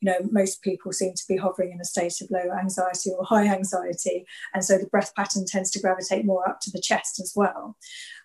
you know, most people seem to be hovering in a state of low anxiety or high anxiety. And so the breath pattern tends to gravitate more up to the chest as well.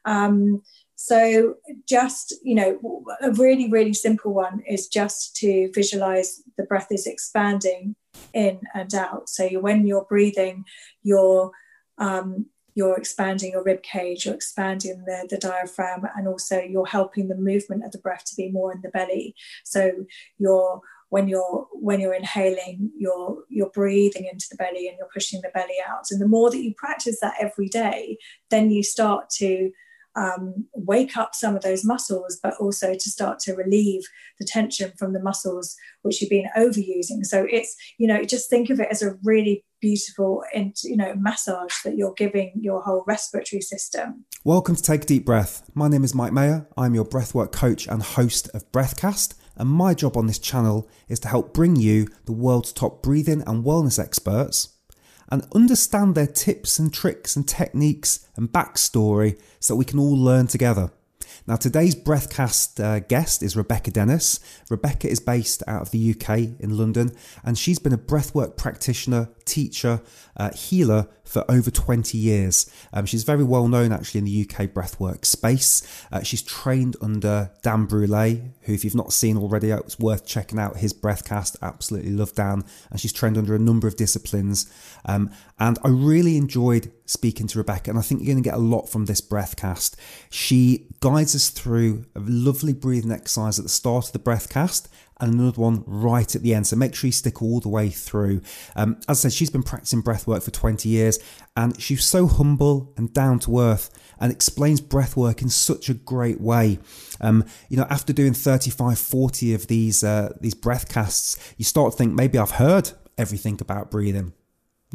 Um, so just, you know, a really, really simple one is just to visualize the breath is expanding in and out. So when you're breathing, you're um, you're expanding your rib cage, you're expanding the, the diaphragm, and also you're helping the movement of the breath to be more in the belly. So you're when you're when you're inhaling, you're you're breathing into the belly and you're pushing the belly out. And the more that you practice that every day, then you start to um, wake up some of those muscles, but also to start to relieve the tension from the muscles which you've been overusing. So it's, you know, just think of it as a really beautiful and you know massage that you're giving your whole respiratory system. Welcome to Take a Deep Breath. My name is Mike Mayer. I'm your breathwork coach and host of Breathcast. And my job on this channel is to help bring you the world's top breathing and wellness experts and understand their tips and tricks and techniques and backstory so we can all learn together. Now, today's Breathcast uh, guest is Rebecca Dennis. Rebecca is based out of the UK in London, and she's been a breathwork practitioner, teacher, uh, healer for over 20 years. Um, she's very well known actually in the UK breathwork space. Uh, she's trained under Dan Brule, who, if you've not seen already, uh, it's worth checking out his breathcast. Absolutely love Dan. And she's trained under a number of disciplines. Um, and I really enjoyed speaking to Rebecca, and I think you're going to get a lot from this breathcast. She guides us through a lovely breathing exercise at the start of the breathcast and another one right at the end. So make sure you stick all the way through. Um, as I said, she's been practicing breath work for 20 years and she's so humble and down to earth and explains breath work in such a great way. Um, you know, after doing 35, 40 of these, uh, these breath casts, you start to think maybe I've heard everything about breathing.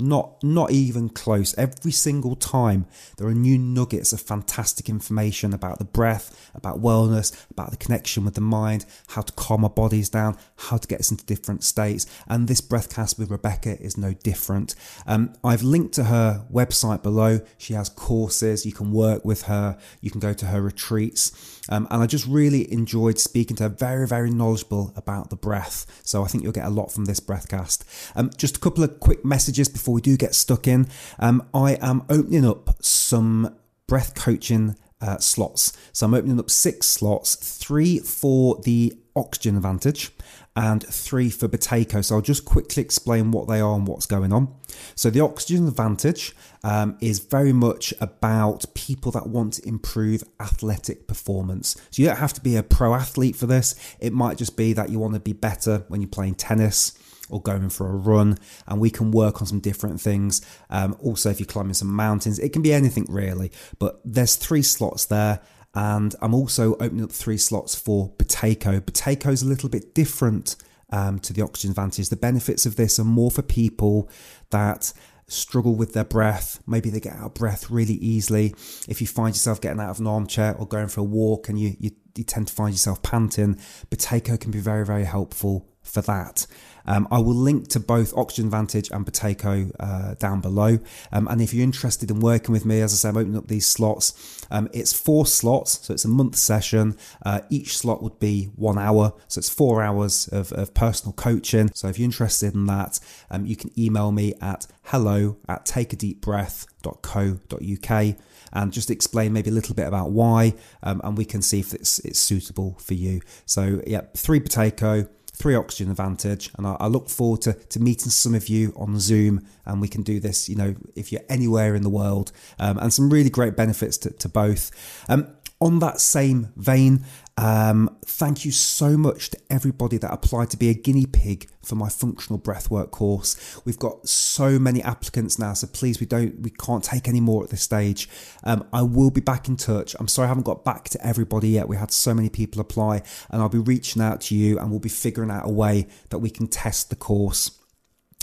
Not, not even close. Every single time there are new nuggets of fantastic information about the breath, about wellness, about the connection with the mind, how to calm our bodies down, how to get us into different states. And this breathcast with Rebecca is no different. Um, I've linked to her website below. She has courses. You can work with her. You can go to her retreats. Um, and I just really enjoyed speaking to her. Very, very knowledgeable about the breath. So I think you'll get a lot from this breathcast. Um, just a couple of quick messages before we do get stuck in. Um, I am opening up some breath coaching uh, slots. So I'm opening up six slots, three for the oxygen advantage and three for Buteyko. So I'll just quickly explain what they are and what's going on. So the Oxygen Advantage um, is very much about people that want to improve athletic performance. So you don't have to be a pro athlete for this. It might just be that you want to be better when you're playing tennis or going for a run, and we can work on some different things. Um, also, if you're climbing some mountains, it can be anything really. But there's three slots there and I'm also opening up three slots for. Buteyko is a little bit different um, to the Oxygen Advantage. The benefits of this are more for people that struggle with their breath. Maybe they get out of breath really easily. If you find yourself getting out of an armchair or going for a walk and you, you, you tend to find yourself panting, Buteyko can be very, very helpful for that. Um, I will link to both Oxygen Advantage and Buteyko uh, down below. Um, and if you're interested in working with me, as I say, I'm opening up these slots. Um, it's four slots, so it's a month session. Uh, each slot would be one hour, so it's four hours of, of personal coaching. So if you're interested in that, um, you can email me at hello at takeadeepbreath.co.uk and just explain maybe a little bit about why, um, and we can see if it's, it's suitable for you. So, yeah, three Buteyko, three oxygen advantage and I, I, look forward to, to meeting some of you on zoom and we can do this you know if you're anywhere in the world. Um, and some really great benefits to, to both. Um, on that same vein um, thank you so much to everybody that applied to be a guinea pig for my functional breathwork course. We've got so many applicants now, so please we don't we can't take any more at this stage. Um, I will be back in touch. I'm sorry I haven't got back to everybody yet. We had so many people apply, and I'll be reaching out to you, and we'll be figuring out a way that we can test the course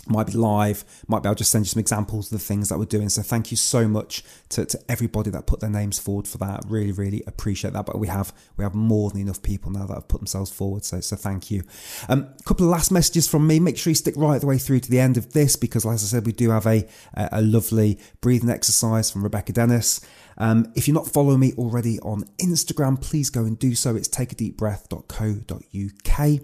might be live, might be I'll just send you some examples of the things that we're doing. So thank you so much to, to everybody that put their names forward for that. Really, really appreciate that. But we have we have more than enough people now that have put themselves forward. So so thank you. A um, couple of last messages from me. Make sure you stick right the way through to the end of this because, as I said, we do have a a lovely breathing exercise from Rebecca Dennis. Um, if you're not following me already on Instagram, please go and do so. It's takeadeepbreath.co.uk.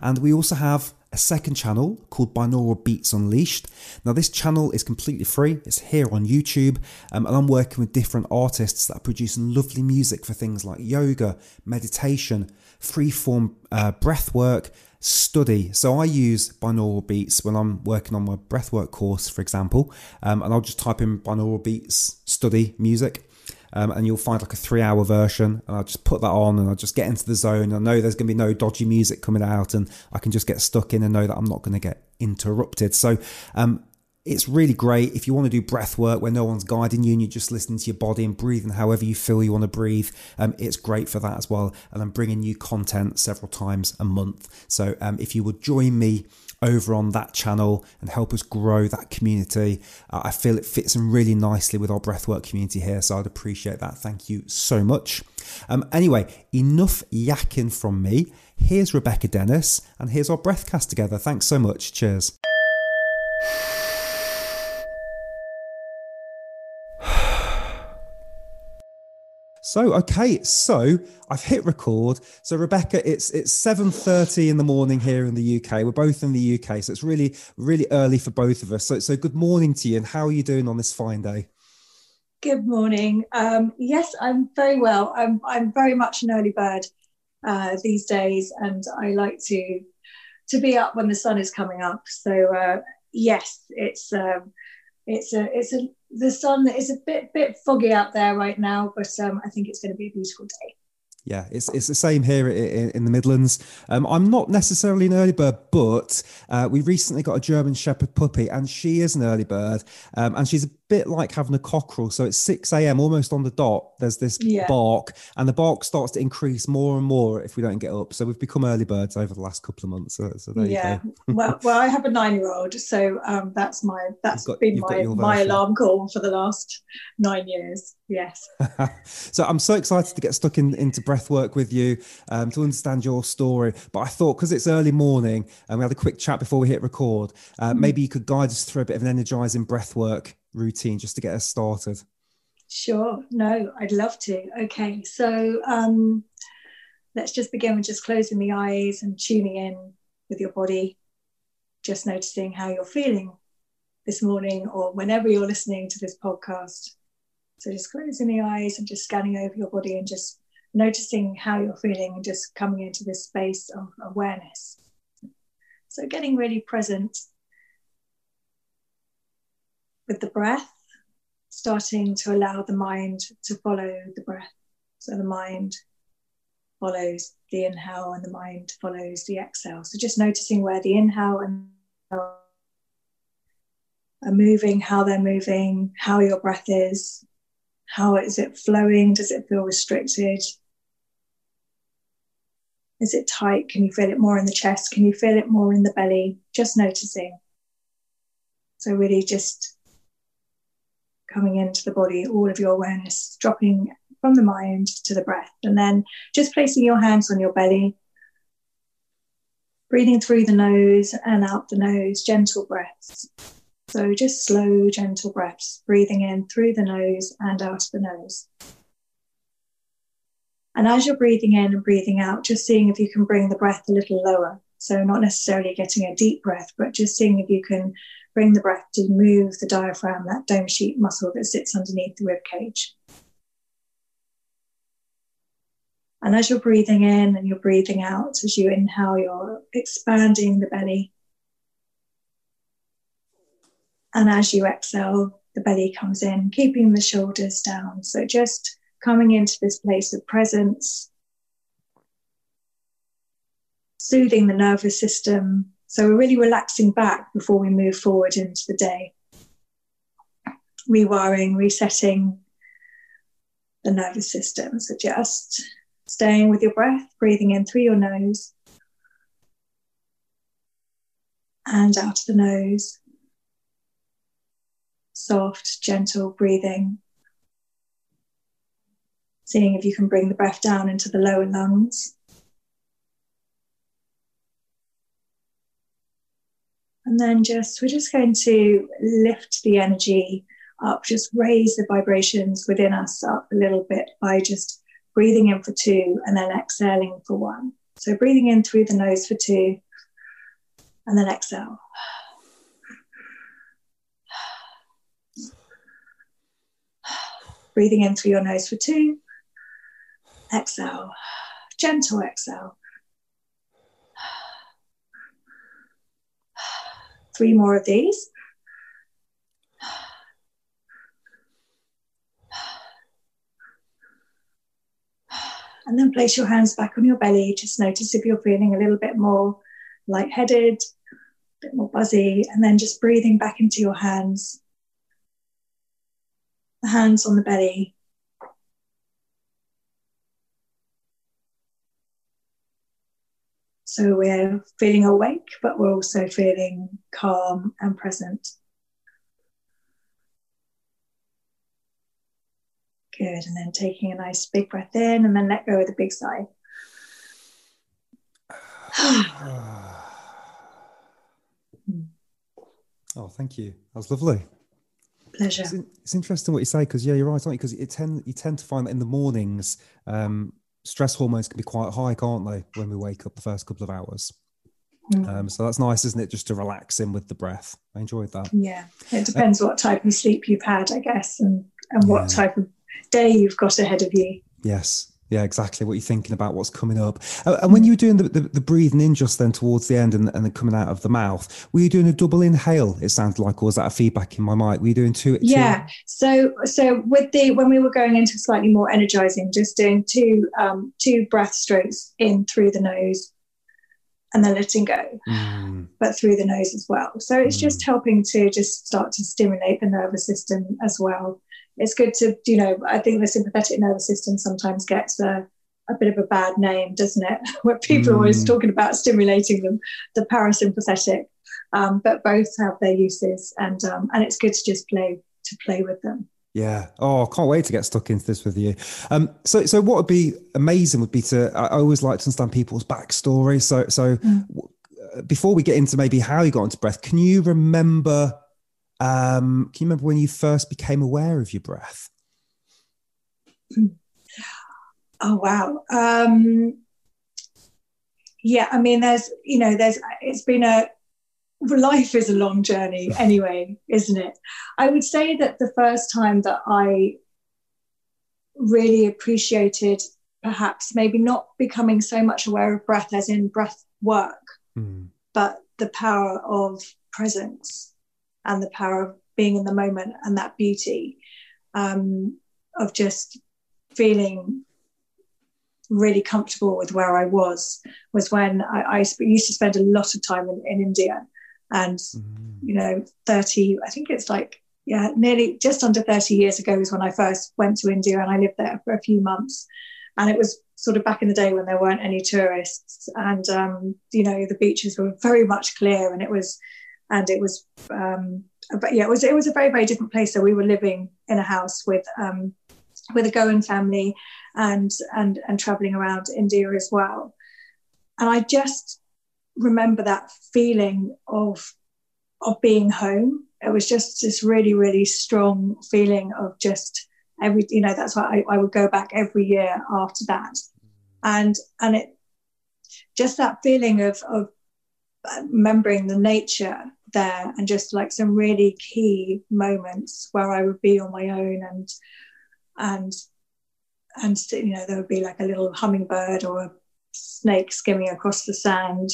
And we also have a second channel called Binaural Beats Unleashed. Now, this channel is completely free, it's here on YouTube, um, and I'm working with different artists that are producing lovely music for things like yoga, meditation, freeform uh, breath work, study. So I use binaural beats when I'm working on my breathwork course, for example, um, and I'll just type in binaural beats study music. Um, and you'll find like a three hour version and I'll just put that on and I'll just get into the zone. I know there's going to be no dodgy music coming out and I can just get stuck in and know that I'm not going to get interrupted. So, um, it's really great if you want to do breath work where no one's guiding you and you're just listening to your body and breathing however you feel you want to breathe. Um, it's great for that as well. And I'm bringing new content several times a month. So um, if you would join me over on that channel and help us grow that community, uh, I feel it fits in really nicely with our breathwork community here. So I'd appreciate that. Thank you so much. Um, anyway, enough yakking from me. Here's Rebecca Dennis, and here's our breathcast together. Thanks so much. Cheers. So okay, so I've hit record. So Rebecca, it's it's seven thirty in the morning here in the UK. We're both in the UK, so it's really really early for both of us. So so good morning to you, and how are you doing on this fine day? Good morning. Um, yes, I'm very well. I'm I'm very much an early bird uh, these days, and I like to to be up when the sun is coming up. So uh, yes, it's um, it's a it's a the sun is a bit bit foggy out there right now, but um, I think it's going to be a beautiful day. Yeah, it's, it's the same here in, in the Midlands. Um, I'm not necessarily an early bird, but uh, we recently got a German Shepherd puppy, and she is an early bird, um, and she's a bit like having a cockerel. So it's 6 a.m. almost on the dot. There's this yeah. bark, and the bark starts to increase more and more if we don't get up. So we've become early birds over the last couple of months. So, so there yeah. you go. well, well, I have a nine-year-old, so um, that's my that's got, been my my alarm call for the last nine years. Yes. so I'm so excited to get stuck in, into breath work with you um, to understand your story. But I thought because it's early morning and we had a quick chat before we hit record, uh, mm-hmm. maybe you could guide us through a bit of an energizing breath work routine just to get us started? Sure. No, I'd love to. Okay. So um, let's just begin with just closing the eyes and tuning in with your body, just noticing how you're feeling this morning or whenever you're listening to this podcast. So just closing the eyes and just scanning over your body and just noticing how you're feeling and just coming into this space of awareness. So getting really present with the breath, starting to allow the mind to follow the breath. So the mind follows the inhale and the mind follows the exhale. So just noticing where the inhale and are moving, how they're moving, how your breath is, how is it flowing? Does it feel restricted? Is it tight? Can you feel it more in the chest? Can you feel it more in the belly? Just noticing. So, really just coming into the body, all of your awareness dropping from the mind to the breath. And then just placing your hands on your belly, breathing through the nose and out the nose, gentle breaths. So just slow, gentle breaths, breathing in through the nose and out the nose. And as you're breathing in and breathing out, just seeing if you can bring the breath a little lower. So, not necessarily getting a deep breath, but just seeing if you can bring the breath to move the diaphragm, that dome sheet muscle that sits underneath the rib cage. And as you're breathing in and you're breathing out, as you inhale, you're expanding the belly. And as you exhale, the belly comes in, keeping the shoulders down. So just coming into this place of presence, soothing the nervous system, so we're really relaxing back before we move forward into the day. Rewiring, resetting the nervous system. So just staying with your breath, breathing in through your nose and out of the nose. Soft, gentle breathing. Seeing if you can bring the breath down into the lower lungs. And then just, we're just going to lift the energy up, just raise the vibrations within us up a little bit by just breathing in for two and then exhaling for one. So breathing in through the nose for two and then exhale. Breathing in through your nose for two. Exhale. Gentle exhale. Three more of these. And then place your hands back on your belly. Just notice if you're feeling a little bit more lightheaded, a bit more buzzy, and then just breathing back into your hands. The hands on the belly. So we're feeling awake, but we're also feeling calm and present. Good. And then taking a nice big breath in and then let go with a big sigh. oh, thank you. That was lovely. Pleasure. It's, in, it's interesting what you say because yeah, you're right, aren't you? Because it tend you tend to find that in the mornings, um, stress hormones can be quite high, can't they? When we wake up the first couple of hours. Mm. Um, so that's nice, isn't it? Just to relax in with the breath. I enjoyed that. Yeah, it depends uh, what type of sleep you've had, I guess, and and what yeah. type of day you've got ahead of you. Yes. Yeah, exactly. What you're thinking about, what's coming up. And when you were doing the, the, the, breathing in just then towards the end and, and then coming out of the mouth, were you doing a double inhale, it sounded like, or was that a feedback in my mic? Were you doing two? Yeah. So, so with the, when we were going into slightly more energizing, just doing two, um, two breath strokes in through the nose and then letting go, mm. but through the nose as well. So it's mm. just helping to just start to stimulate the nervous system as well it's good to, you know, I think the sympathetic nervous system sometimes gets a, a bit of a bad name, doesn't it? Where people mm. are always mm. talking about stimulating them, the parasympathetic. Um, but both have their uses, and um, and it's good to just play to play with them. Yeah. Oh, I can't wait to get stuck into this with you. Um, so, so what would be amazing would be to. I always like to understand people's backstory. So, so mm. before we get into maybe how you got into breath, can you remember um, can you remember when you first became aware of your breath? Oh wow. Um, yeah, I mean, there's you know, there's it's been a life is a long journey anyway, isn't it? I would say that the first time that I really appreciated perhaps maybe not becoming so much aware of breath as in breath work, mm. but the power of presence and the power of being in the moment and that beauty um, of just feeling really comfortable with where I was was when I, I used to spend a lot of time in, in India and mm. you know 30 I think it's like yeah nearly just under 30 years ago was when I first went to India and I lived there for a few months and it was sort of back in the day when there weren't any tourists and um, you know the beaches were very much clear and it was and it was um, but yeah it was it was a very very different place. So we were living in a house with um, with a Goan family and and and traveling around India as well. And I just remember that feeling of of being home. It was just this really really strong feeling of just every you know that's why I, I would go back every year after that. And and it just that feeling of of remembering the nature there and just like some really key moments where I would be on my own and and and you know there would be like a little hummingbird or a snake skimming across the sand.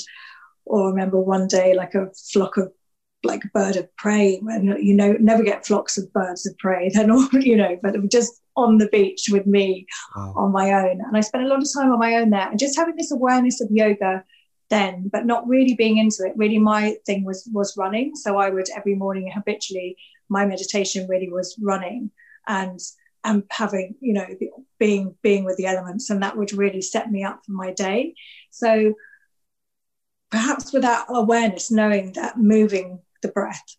Or I remember one day like a flock of like a bird of prey when you know never get flocks of birds of prey. They're not you know but just on the beach with me wow. on my own. And I spent a lot of time on my own there. And just having this awareness of yoga then, but not really being into it. Really, my thing was was running. So I would every morning habitually, my meditation really was running and and having you know being being with the elements, and that would really set me up for my day. So perhaps without awareness, knowing that moving the breath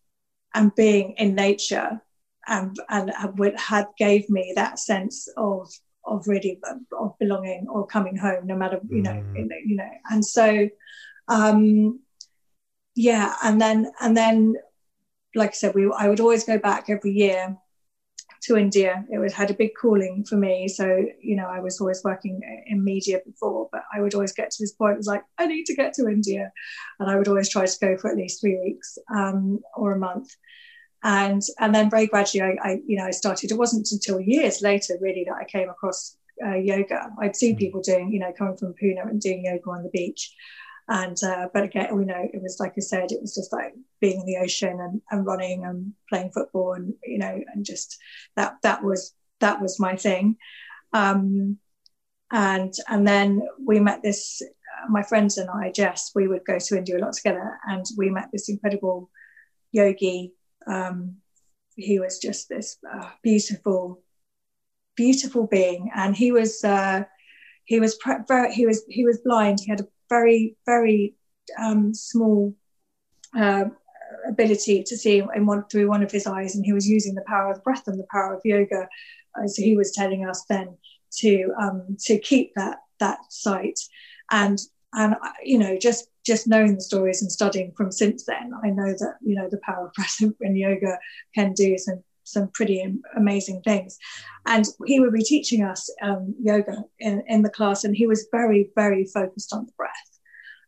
and being in nature and and had gave me that sense of of really of belonging or coming home, no matter you know, mm. you know, and so um, yeah, and then and then, like I said, we I would always go back every year to India. It was had a big calling for me. So, you know, I was always working in media before, but I would always get to this point, it was like, I need to get to India. And I would always try to go for at least three weeks um, or a month. And and then very gradually I, I, you know, I started, it wasn't until years later really that I came across uh, yoga. I'd seen mm. people doing, you know, coming from Pune and doing yoga on the beach. And uh, but again, we know it was like I said, it was just like being in the ocean and, and running and playing football and you know and just that that was that was my thing. Um, and and then we met this uh, my friends and I Jess we would go to India a lot together and we met this incredible yogi um, he was just this uh, beautiful beautiful being. And he was uh, he was pre- very, he was he was blind. He had a very, very um, small uh, ability to see in one, through one of his eyes, and he was using the power of breath and the power of yoga, as he was telling us then, to um, to keep that that sight. And and you know, just just knowing the stories and studying from since then, I know that you know the power of breath and yoga can do some some pretty amazing things. And he would be teaching us um, yoga in, in the class, and he was very, very focused on the breath.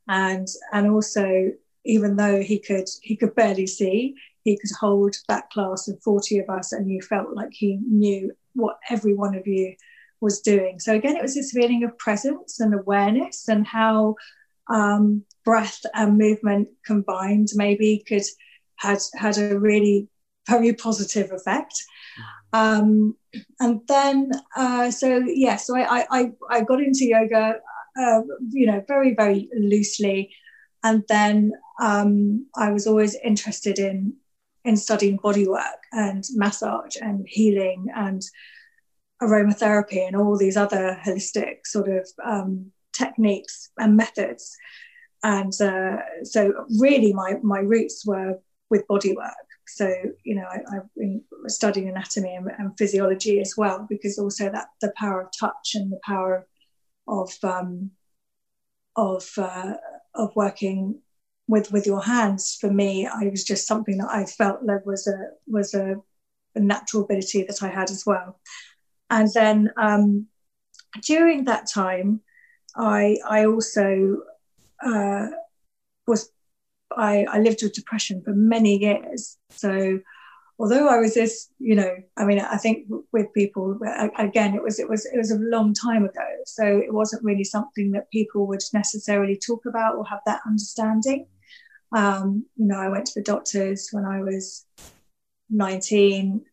And and also, even though he could he could barely see, he could hold that class of 40 of us, and you felt like he knew what every one of you was doing. So again, it was this feeling of presence and awareness, and how um, breath and movement combined maybe could had had a really very positive effect. Um, and then, uh, so yeah, so I, I, I got into yoga, uh, you know, very, very loosely. And then um, I was always interested in, in studying body work and massage and healing and aromatherapy and all these other holistic sort of um, techniques and methods. And uh, so really my, my roots were with body work so you know I, have been studying anatomy and, and, physiology as well because also that the power of touch and the power of um, of uh, of working with with your hands. For me I was just something that I felt like was a was a, a natural ability that I had as well and then um, during that time I I also uh, was I, I lived with depression for many years. So although I was this, you know, I mean, I think with people, again, it was it was it was a long time ago, so it wasn't really something that people would necessarily talk about or have that understanding. Um, you know, I went to the doctors when I was 19.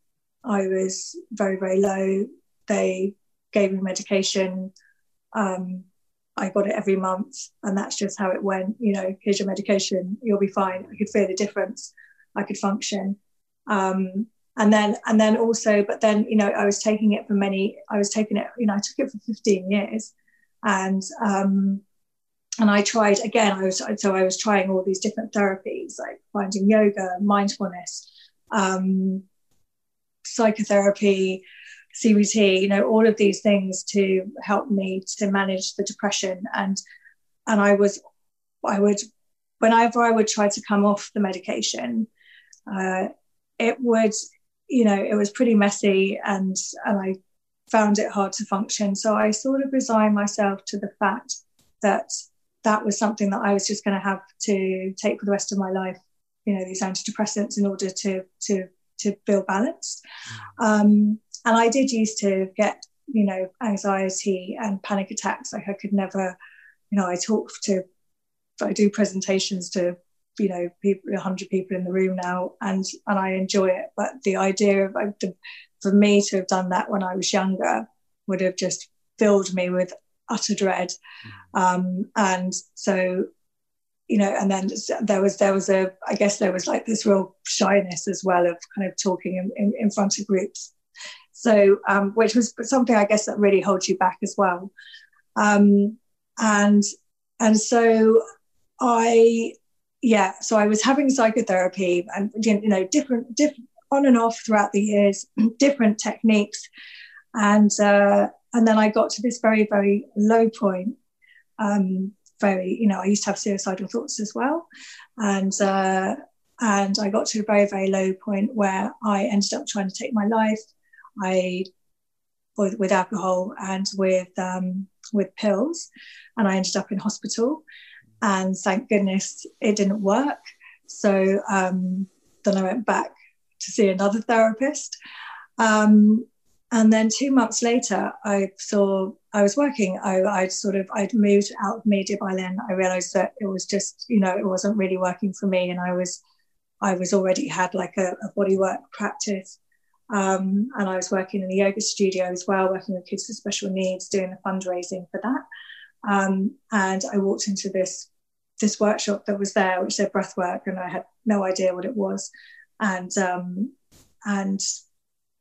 I was very very low. They gave me medication. Um, I got it every month, and that's just how it went. You know, here's your medication, you'll be fine. I could feel the difference. I could function. Um, and then, and then also, but then, you know, I was taking it for many. I was taking it. You know, I took it for 15 years, and um, and I tried again. I was so I was trying all these different therapies, like finding yoga, mindfulness, um, psychotherapy, CBT, you know, all of these things to help me to manage the depression. And and I was, I would, whenever I would try to come off the medication, uh, it would, you know, it was pretty messy, and and I found it hard to function. So I sort of resigned myself to the fact that that was something that I was just going to have to take for the rest of my life. You know, these antidepressants in order to to to feel balanced. Mm. Um, and I did used to get, you know, anxiety and panic attacks. Like I could never, you know, I talk to, I do presentations to, you know, people, 100 people in the room now, and and I enjoy it. But the idea of the, for me to have done that when I was younger would have just filled me with utter dread. Mm. Um, and so you know and then there was there was a i guess there was like this real shyness as well of kind of talking in, in, in front of groups so, um, which was something I guess that really holds you back as well. Um, and and so I, yeah, so I was having psychotherapy and you know different different on and off throughout the years, different techniques, and uh, and then I got to this very very low point. Um, very, you know, I used to have suicidal thoughts as well, and uh, and I got to a very very low point where I ended up trying to take my life. I with, with alcohol and with um, with pills, and I ended up in hospital. And thank goodness it didn't work. So um, then I went back to see another therapist. Um, and then two months later, I saw I was working. I, I'd sort of I'd moved out of media by then. I realised that it was just you know it wasn't really working for me, and I was I was already had like a, a bodywork practice, um, and I was working in the yoga studio as well, working with kids with special needs, doing the fundraising for that. Um, and I walked into this this workshop that was there, which said breathwork, and I had no idea what it was, and um, and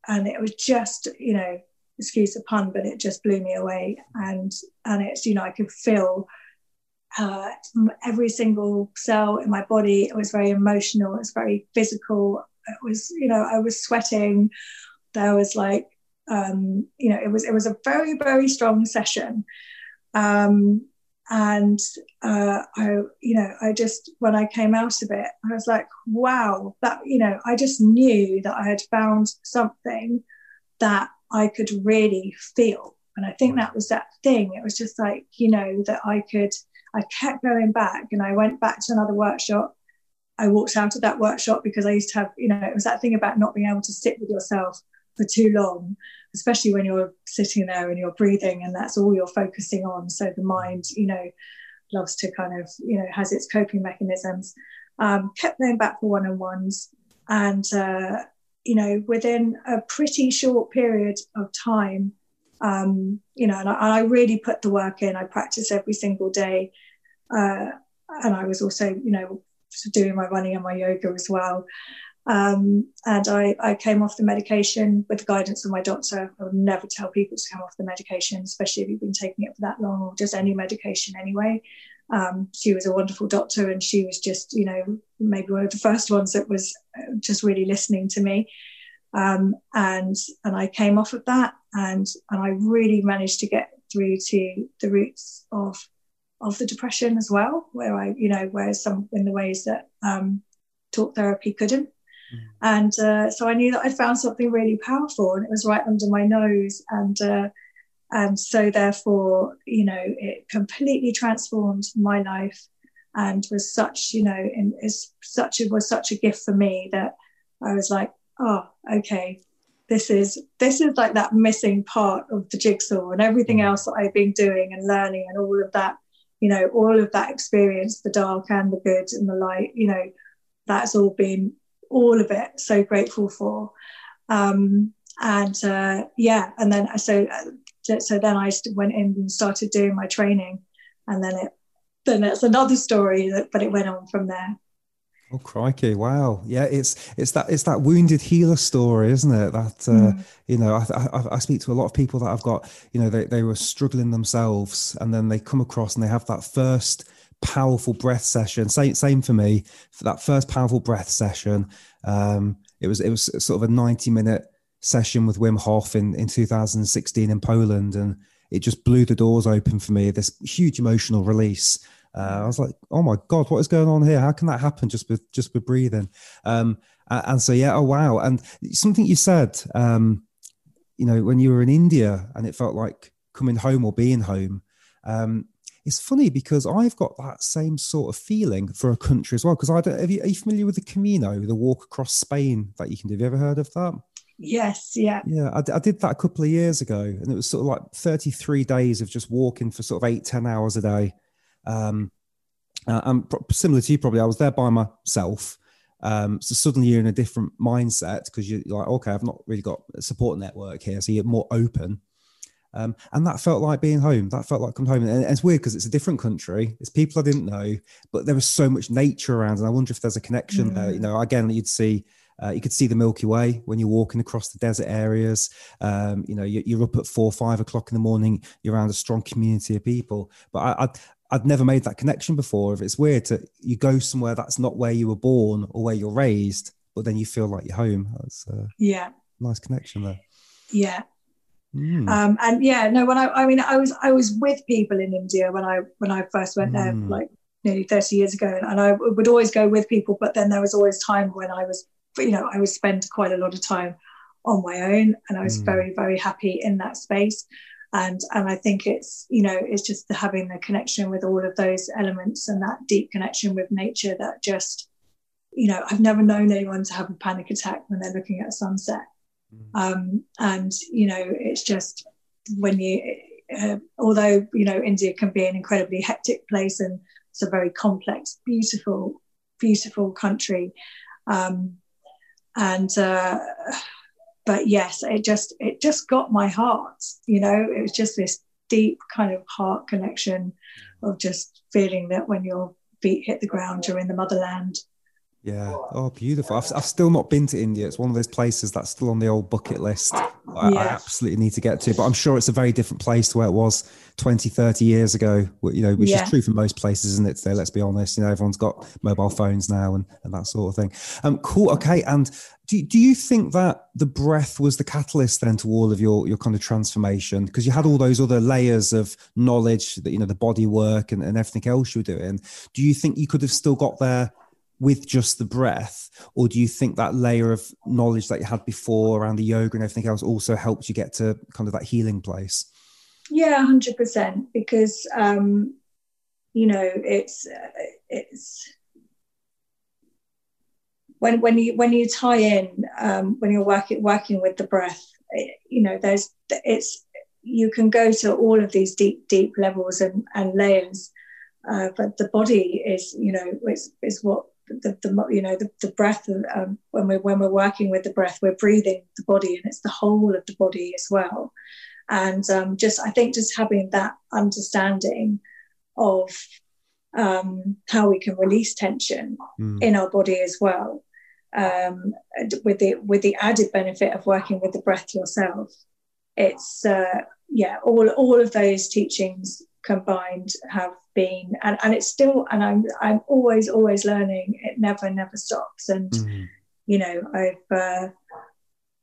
and it was just you know excuse the pun, but it just blew me away, and and it's you know I could feel. Uh, every single cell in my body. It was very emotional. It was very physical. It was, you know, I was sweating. There was like, um, you know, it was it was a very very strong session. Um, and uh, I, you know, I just when I came out of it, I was like, wow, that you know, I just knew that I had found something that I could really feel, and I think that was that thing. It was just like you know that I could. I kept going back, and I went back to another workshop. I walked out of that workshop because I used to have, you know, it was that thing about not being able to sit with yourself for too long especially when you're sitting there and you're breathing and that's all you're focusing on. So the mind, you know, loves to kind of, you know, has its coping mechanisms. Um, kept going back for one on ones. And, uh, you know, within a pretty short period of time, um, you know, and I, I, really put the work in. I practice every single day. Uh, and I was also, you know, doing my running and my yoga as well. Um, and I, I, came off the medication with the guidance of my doctor. I would never tell people to come off the medication, especially if you've been taking it for that long or just any medication anyway. Um, she was a wonderful doctor and she was just, you know, maybe one of the first ones that was uh, just really listening to me. Um, and and I came off of that and and I really managed to get through to the roots of of the depression as well, where I, you know, where some in the ways that um, talk therapy couldn't. Mm. And uh, so I knew that I'd found something really powerful and it was right under my nose. And, uh, and so therefore, you know, it completely transformed my life and was such, you know, in, is such, it was such a gift for me that I was like, oh, okay, this is this is like that missing part of the jigsaw and everything mm. else that I've been doing and learning and all of that, you know, all of that experience, the dark and the good and the light, you know, that's all been all of it. So grateful for. Um, and uh, yeah, and then so uh, so then I went in and started doing my training, and then it then it's another story but it went on from there. Oh crikey! Wow, yeah, it's it's that it's that wounded healer story, isn't it? That uh, mm. you know, I, I, I speak to a lot of people that I've got you know they they were struggling themselves, and then they come across and they have that first powerful breath session. Same, same for me. For that first powerful breath session, um, it was it was sort of a ninety minute session with Wim Hof in in 2016 in Poland, and it just blew the doors open for me. This huge emotional release. Uh, I was like, oh my god, what is going on here? How can that happen just with just with breathing? Um, and so yeah, oh wow. And something you said, um, you know, when you were in India and it felt like coming home or being home. Um, it's funny because I've got that same sort of feeling for a country as well. Because I don't, are you, are you familiar with the Camino, the walk across Spain that you can do? Have you ever heard of that? Yes, yeah. Yeah, I, I, did that a couple of years ago, and it was sort of like 33 days of just walking for sort of eight, 10 hours a day. Um, uh, and similar to you, probably, I was there by myself. Um, so suddenly you're in a different mindset because you're like, okay, I've not really got a support network here. So you're more open. Um, and that felt like being home. That felt like coming home. And it's weird because it's a different country. It's people I didn't know, but there was so much nature around. And I wonder if there's a connection mm. there. You know, again, you'd see. Uh, you could see the Milky Way when you're walking across the desert areas. Um, you know, you're, up at four, five o'clock in the morning. You're around a strong community of people. But I, I'd, I'd never made that connection before. If it's weird to you go somewhere that's not where you were born or where you're raised, but then you feel like you're home. That's uh, yeah, nice connection there. Yeah, Mm. Um, and yeah, no, when I, I mean, I was, I was with people in India when I, when I first went there, mm. like nearly 30 years ago. And I would always go with people, but then there was always time when I was, you know, I would spend quite a lot of time on my own, and I was mm. very very happy in that space. And, and I think it's you know it's just the, having the connection with all of those elements and that deep connection with nature that just you know I've never known anyone to have a panic attack when they're looking at a sunset mm. um, and you know it's just when you uh, although you know India can be an incredibly hectic place and it's a very complex, beautiful, beautiful country, um, and uh, but yes, it just it just got my heart. You know, it was just this deep kind of heart connection of just feeling that when your feet hit the ground, you're in the motherland. Yeah. Oh, beautiful. I've, I've still not been to India. It's one of those places that's still on the old bucket list. I, yeah. I, absolutely need to get to, but I'm sure it's a very different place to where it was 20, 30 years ago, you know, which yeah. is true for most places, isn't it? Today, let's be honest. You know, everyone's got mobile phones now and, and that sort of thing. Um, cool. Okay. And do, do you think that the breath was the catalyst then to all of your, your kind of transformation? Because you had all those other layers of knowledge that, you know, the body work and, and everything else you were doing. Do you think you could have still got there with just the breath or do you think that layer of knowledge that you had before around the yoga and everything else also helped you get to kind of that healing place? Yeah 100% because um you know it's uh, it's when when you when you tie in um when you're working working with the breath it, you know there's it's you can go to all of these deep deep levels and, and layers uh, but the body is you know is, is what the, the you know the, the breath um, when we're when we're working with the breath we're breathing the body and it's the whole of the body as well and um, just i think just having that understanding of um, how we can release tension mm. in our body as well um, with the with the added benefit of working with the breath yourself it's uh, yeah all all of those teachings combined have been and, and it's still and I'm I'm always always learning. It never never stops. And mm-hmm. you know I've uh,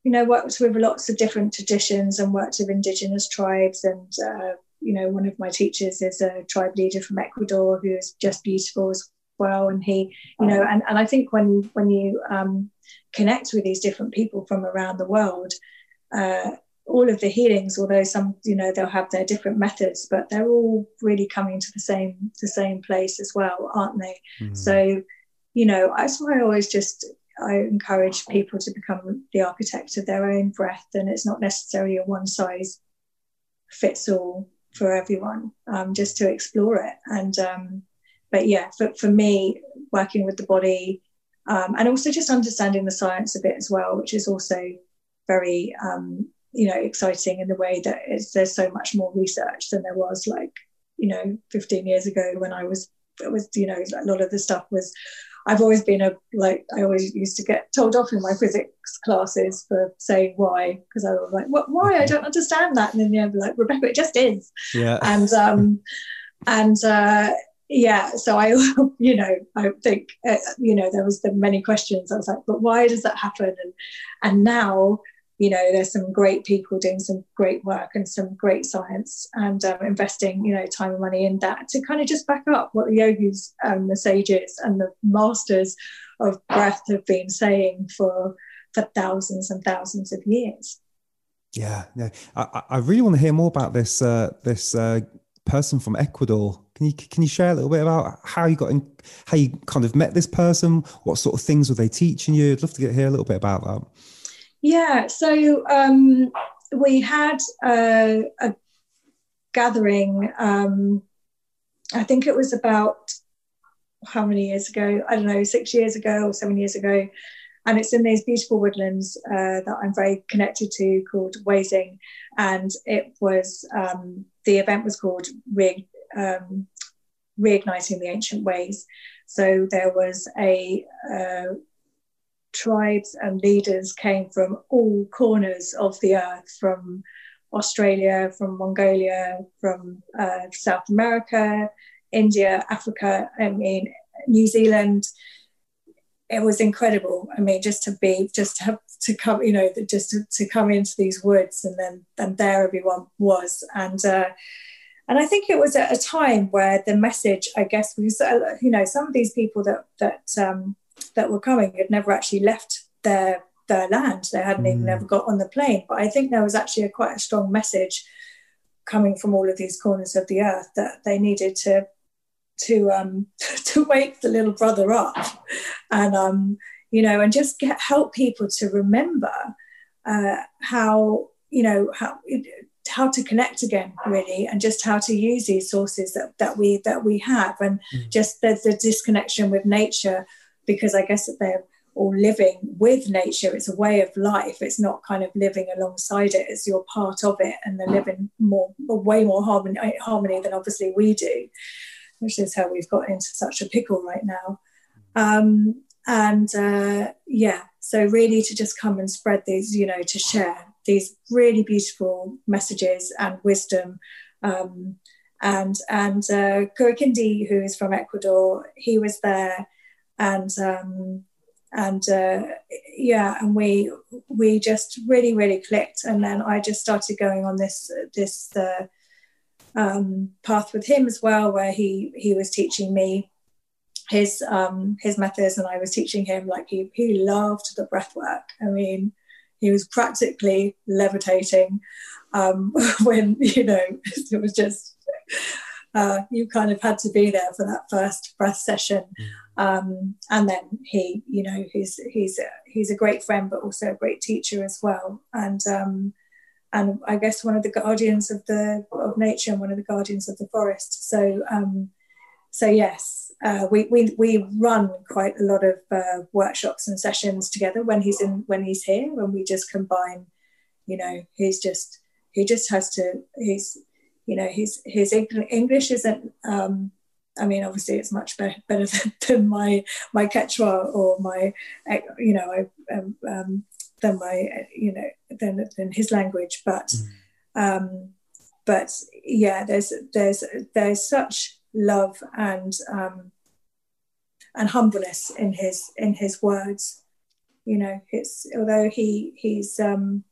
you know worked with lots of different traditions and worked with indigenous tribes. And uh, you know one of my teachers is a tribe leader from Ecuador who is just beautiful as well. And he you know and, and I think when when you um, connect with these different people from around the world uh, all of the healings, although some, you know, they'll have their different methods, but they're all really coming to the same the same place as well, aren't they? Mm. So, you know, that's why I always just I encourage people to become the architect of their own breath, and it's not necessarily a one size fits all for everyone. Um, just to explore it, and um, but yeah, for for me, working with the body, um, and also just understanding the science a bit as well, which is also very um, you know exciting in the way that there's so much more research than there was like you know 15 years ago when I was it was you know a lot of the stuff was I've always been a like I always used to get told off in my physics classes for saying why because I was like what why? I don't understand that. And then know like Rebecca it just is. Yeah. And um and uh yeah so I you know I think uh, you know there was the many questions. I was like but why does that happen? And and now you know there's some great people doing some great work and some great science and um, investing you know time and money in that to kind of just back up what the yogis and the sages and the masters of breath have been saying for for thousands and thousands of years. Yeah yeah. I, I really want to hear more about this uh, this uh, person from ecuador. Can you can you share a little bit about how you got in how you kind of met this person? What sort of things were they teaching you? I'd love to get hear a little bit about that yeah, so um, we had a, a gathering. Um, I think it was about how many years ago? I don't know, six years ago or seven years ago. And it's in these beautiful woodlands uh, that I'm very connected to called Wasing. And it was, um, the event was called Re- um, Reigniting the Ancient Ways. So there was a uh, tribes and leaders came from all corners of the earth, from Australia, from Mongolia, from uh, South America, India, Africa, I mean, New Zealand. It was incredible. I mean, just to be, just to have to come, you know, just to, to come into these woods and then, and there everyone was. And, uh, and I think it was at a time where the message, I guess, was, you know, some of these people that, that, um, that were coming had never actually left their their land. They hadn't mm. even ever got on the plane. But I think there was actually a quite a strong message coming from all of these corners of the earth that they needed to to um, to wake the little brother up, and um, you know, and just get help people to remember uh, how you know how how to connect again really and just how to use these sources that, that we that we have and mm. just the, the disconnection with nature because i guess that they're all living with nature. It's a way of life. It's not kind of living alongside it. It's you're part of it. And they're living more way more harmony, harmony than obviously we do which is how we've got into such a pickle right now. Um, and uh, yeah so really to just come and spread these you know to share these really beautiful messages and wisdom um, and and uh, Kurakindi, who is from Ecuador, he was there, and um, and uh, yeah, and we we just really really clicked, and then I just started going on this this uh, um, path with him as well, where he he was teaching me his um, his methods, and I was teaching him. Like he he loved the breath work. I mean, he was practically levitating um, when you know it was just uh, you kind of had to be there for that first breath session. Um, and then he, you know, he's he's a, he's a great friend, but also a great teacher as well. And um, and I guess one of the guardians of the of nature and one of the guardians of the forest. So um, so yes, uh, we, we we run quite a lot of uh, workshops and sessions together when he's in when he's here, and we just combine. You know, he's just he just has to he's you know his his English isn't. Um, I mean, obviously, it's much better, better than, than my my Quechua or my, you know, I, um, um, than my, you know, than than his language. But, mm. um, but yeah, there's there's there's such love and um, and humbleness in his in his words. You know, it's although he he's um,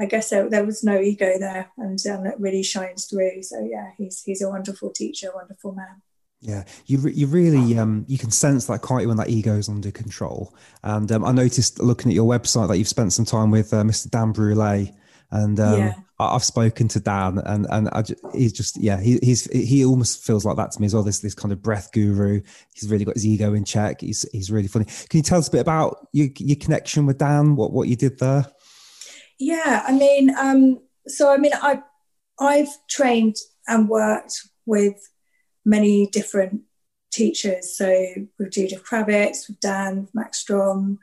I guess there, there, was no ego there, and um, it really shines through. So yeah, he's he's a wonderful teacher, wonderful man. Yeah, you re- you really um, you can sense that quite when that ego is under control. And um, I noticed looking at your website that you've spent some time with uh, Mr. Dan Brule, and um, yeah. I've spoken to Dan, and and I just, he's just yeah, he, he's he almost feels like that to me as well. This this kind of breath guru. He's really got his ego in check. He's he's really funny. Can you tell us a bit about your your connection with Dan? What what you did there? Yeah, I mean, um, so I mean, I I've trained and worked with many different teachers. So with Judith Kravitz, with Dan, with Max Strom,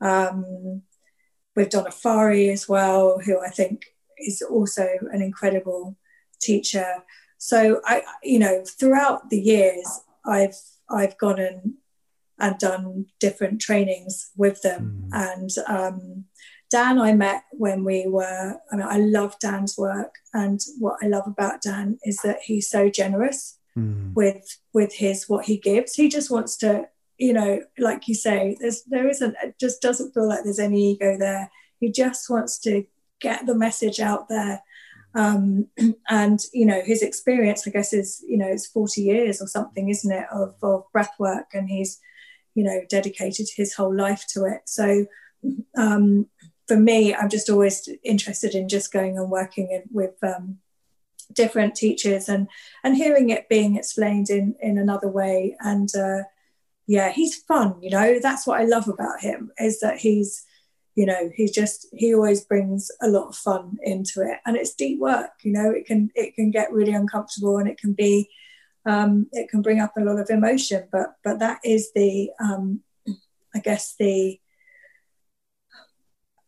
um, with Donna Farhi as well, who I think is also an incredible teacher. So I, you know, throughout the years, I've I've gone and and done different trainings with them, mm. and um, Dan, I met when we were, I mean, I love Dan's work. And what I love about Dan is that he's so generous mm. with with his what he gives. He just wants to, you know, like you say, there's there isn't it just doesn't feel like there's any ego there. He just wants to get the message out there. Um, and you know, his experience, I guess, is, you know, it's 40 years or something, isn't it, of, of breath work, and he's, you know, dedicated his whole life to it. So um, for me, I'm just always interested in just going and working in, with um, different teachers and and hearing it being explained in in another way. And uh, yeah, he's fun. You know, that's what I love about him is that he's you know he just he always brings a lot of fun into it and it's deep work you know it can it can get really uncomfortable and it can be um, it can bring up a lot of emotion but but that is the um, i guess the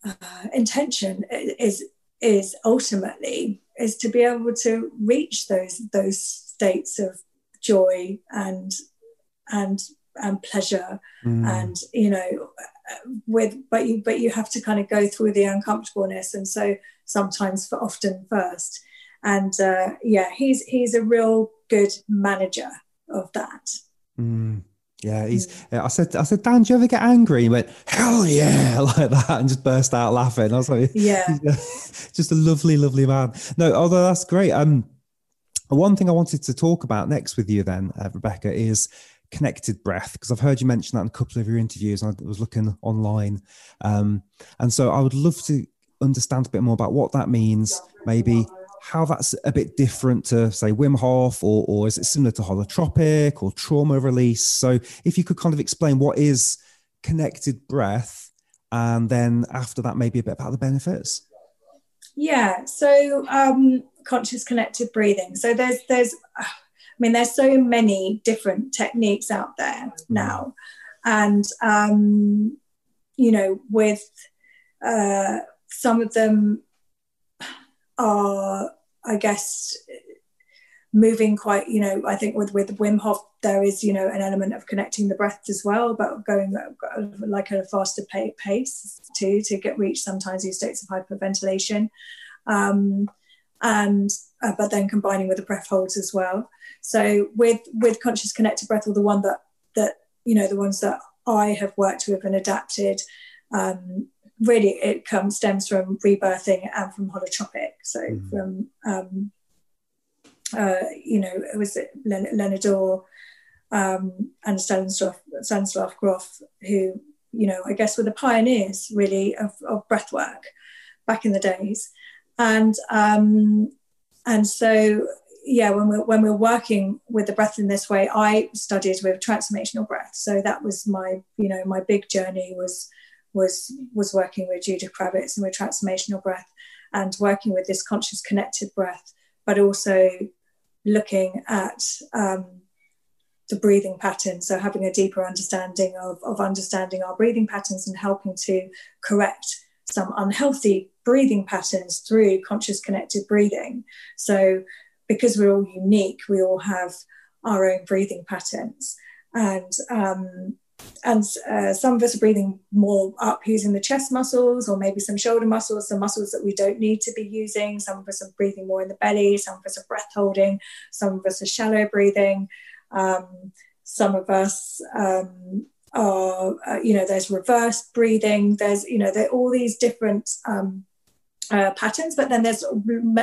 uh, intention is is ultimately is to be able to reach those those states of joy and and and pleasure mm. and you know with but you but you have to kind of go through the uncomfortableness and so sometimes for often first and uh, yeah he's he's a real good manager of that mm. Yeah, he's. Mm. I said, I said, Dan, do you ever get angry? He went, hell yeah, like that, and just burst out laughing. I was like, yeah, just a lovely, lovely man. No, although that's great. Um, one thing I wanted to talk about next with you, then, uh, Rebecca, is connected breath? Because I've heard you mention that in a couple of your interviews. I was looking online. Um, and so I would love to understand a bit more about what that means, maybe how that's a bit different to say Wim Hof or, or is it similar to holotropic or trauma release? So if you could kind of explain what is connected breath and then after that maybe a bit about the benefits. Yeah, so um, conscious connected breathing. So there's there's I mean there's so many different techniques out there mm. now. And um, you know, with uh, some of them are, I guess, moving quite, you know, I think with, with Wim Hof, there is, you know, an element of connecting the breath as well, but going like a faster pace too, to get reach sometimes these states of hyperventilation. Um, and uh, but then combining with the breath holds as well. So with with conscious connected breath, or the one that that you know the ones that I have worked with and adapted, um, really it comes stems from rebirthing and from holotropic. So mm. from um, uh, you know it was Len- Leonard Orr um, and Stanislav, Stanislav Grof who you know I guess were the pioneers really of, of breath work back in the days, and um, and so yeah when we're when we're working with the breath in this way i studied with transformational breath so that was my you know my big journey was was was working with Judith Kravitz and with transformational breath and working with this conscious connected breath, but also looking at um, the breathing pattern. So having a deeper understanding of, of understanding our breathing patterns and helping to correct some unhealthy breathing patterns through conscious connected breathing. So because we're all unique, we all have our own breathing patterns. And um, and uh, some of us are breathing more up using the chest muscles or maybe some shoulder muscles some muscles that we don't need to be using. Some of us are breathing more in the belly some of us are breath holding some of us are shallow breathing. Um, some of us um, are uh, you know there's reverse breathing there's you know there are all these different um, uh, patterns but then there's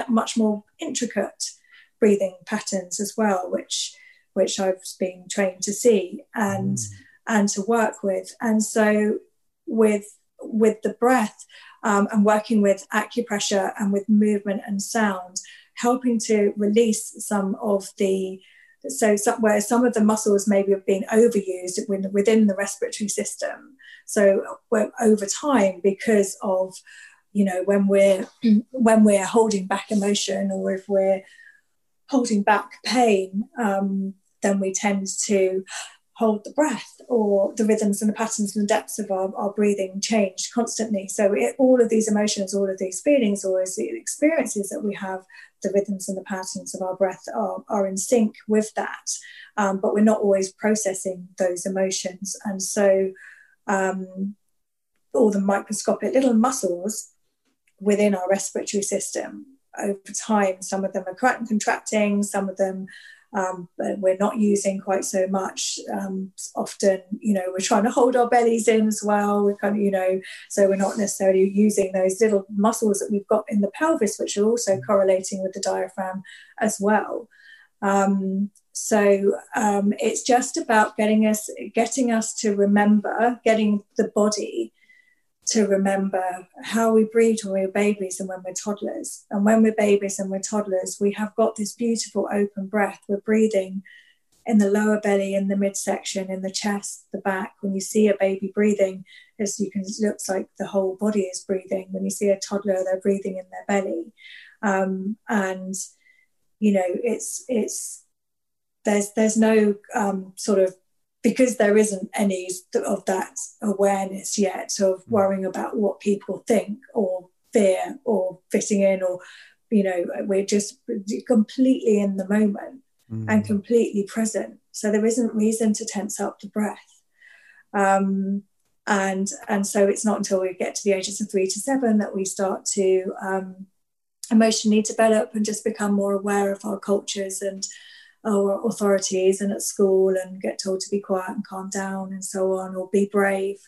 much more intricate breathing patterns as well which which I've been trained to see. And mm and to work with. And so with with the breath um, and working with acupressure and with movement and sound, helping to release some of the so some, where some of the muscles maybe have been overused within the respiratory system. So over time, because of you know when we're when we're holding back emotion or if we're holding back pain, um, then we tend to hold the breath or the rhythms and the patterns and the depths of our, our breathing change constantly. So it, all of these emotions, all of these feelings, all of the experiences that we have, the rhythms and the patterns of our breath are, are in sync with that. Um, but we're not always processing those emotions. And so um, all the microscopic little muscles within our respiratory system over time, some of them are contracting, some of them um, but we're not using quite so much. Um, often, you know, we're trying to hold our bellies in as well. We're kind of, you know, so we're not necessarily using those little muscles that we've got in the pelvis, which are also mm. correlating with the diaphragm as well. Um, so um, it's just about getting us getting us to remember, getting the body to remember how we breathe when we're babies and when we're toddlers. And when we're babies and we're toddlers, we have got this beautiful open breath. We're breathing in the lower belly, in the midsection, in the chest, the back. When you see a baby breathing, as you can, it looks like the whole body is breathing. When you see a toddler, they're breathing in their belly. Um, and you know, it's it's there's there's no um, sort of because there isn't any of that awareness yet of mm. worrying about what people think or fear or fitting in or you know we're just completely in the moment mm. and completely present so there isn't reason to tense up the breath um, and and so it's not until we get to the ages of three to seven that we start to um, emotionally develop and just become more aware of our cultures and our authorities and at school and get told to be quiet and calm down and so on or be brave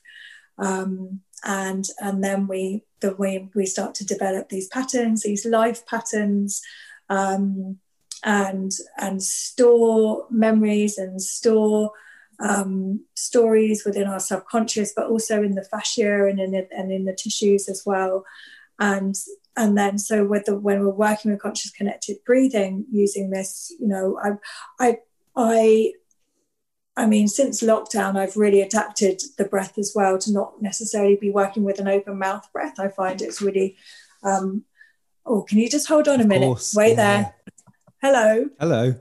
um, and and then we the way we start to develop these patterns these life patterns um, and and store memories and store um, stories within our subconscious, but also in the fascia and in, and in the tissues as well. And and then so with the, when we're working with conscious connected breathing using this, you know, I I I I mean, since lockdown, I've really adapted the breath as well to not necessarily be working with an open mouth breath. I find it's really, um, oh, can you just hold on a minute? Course. Wait yeah. there. Hello. Hello.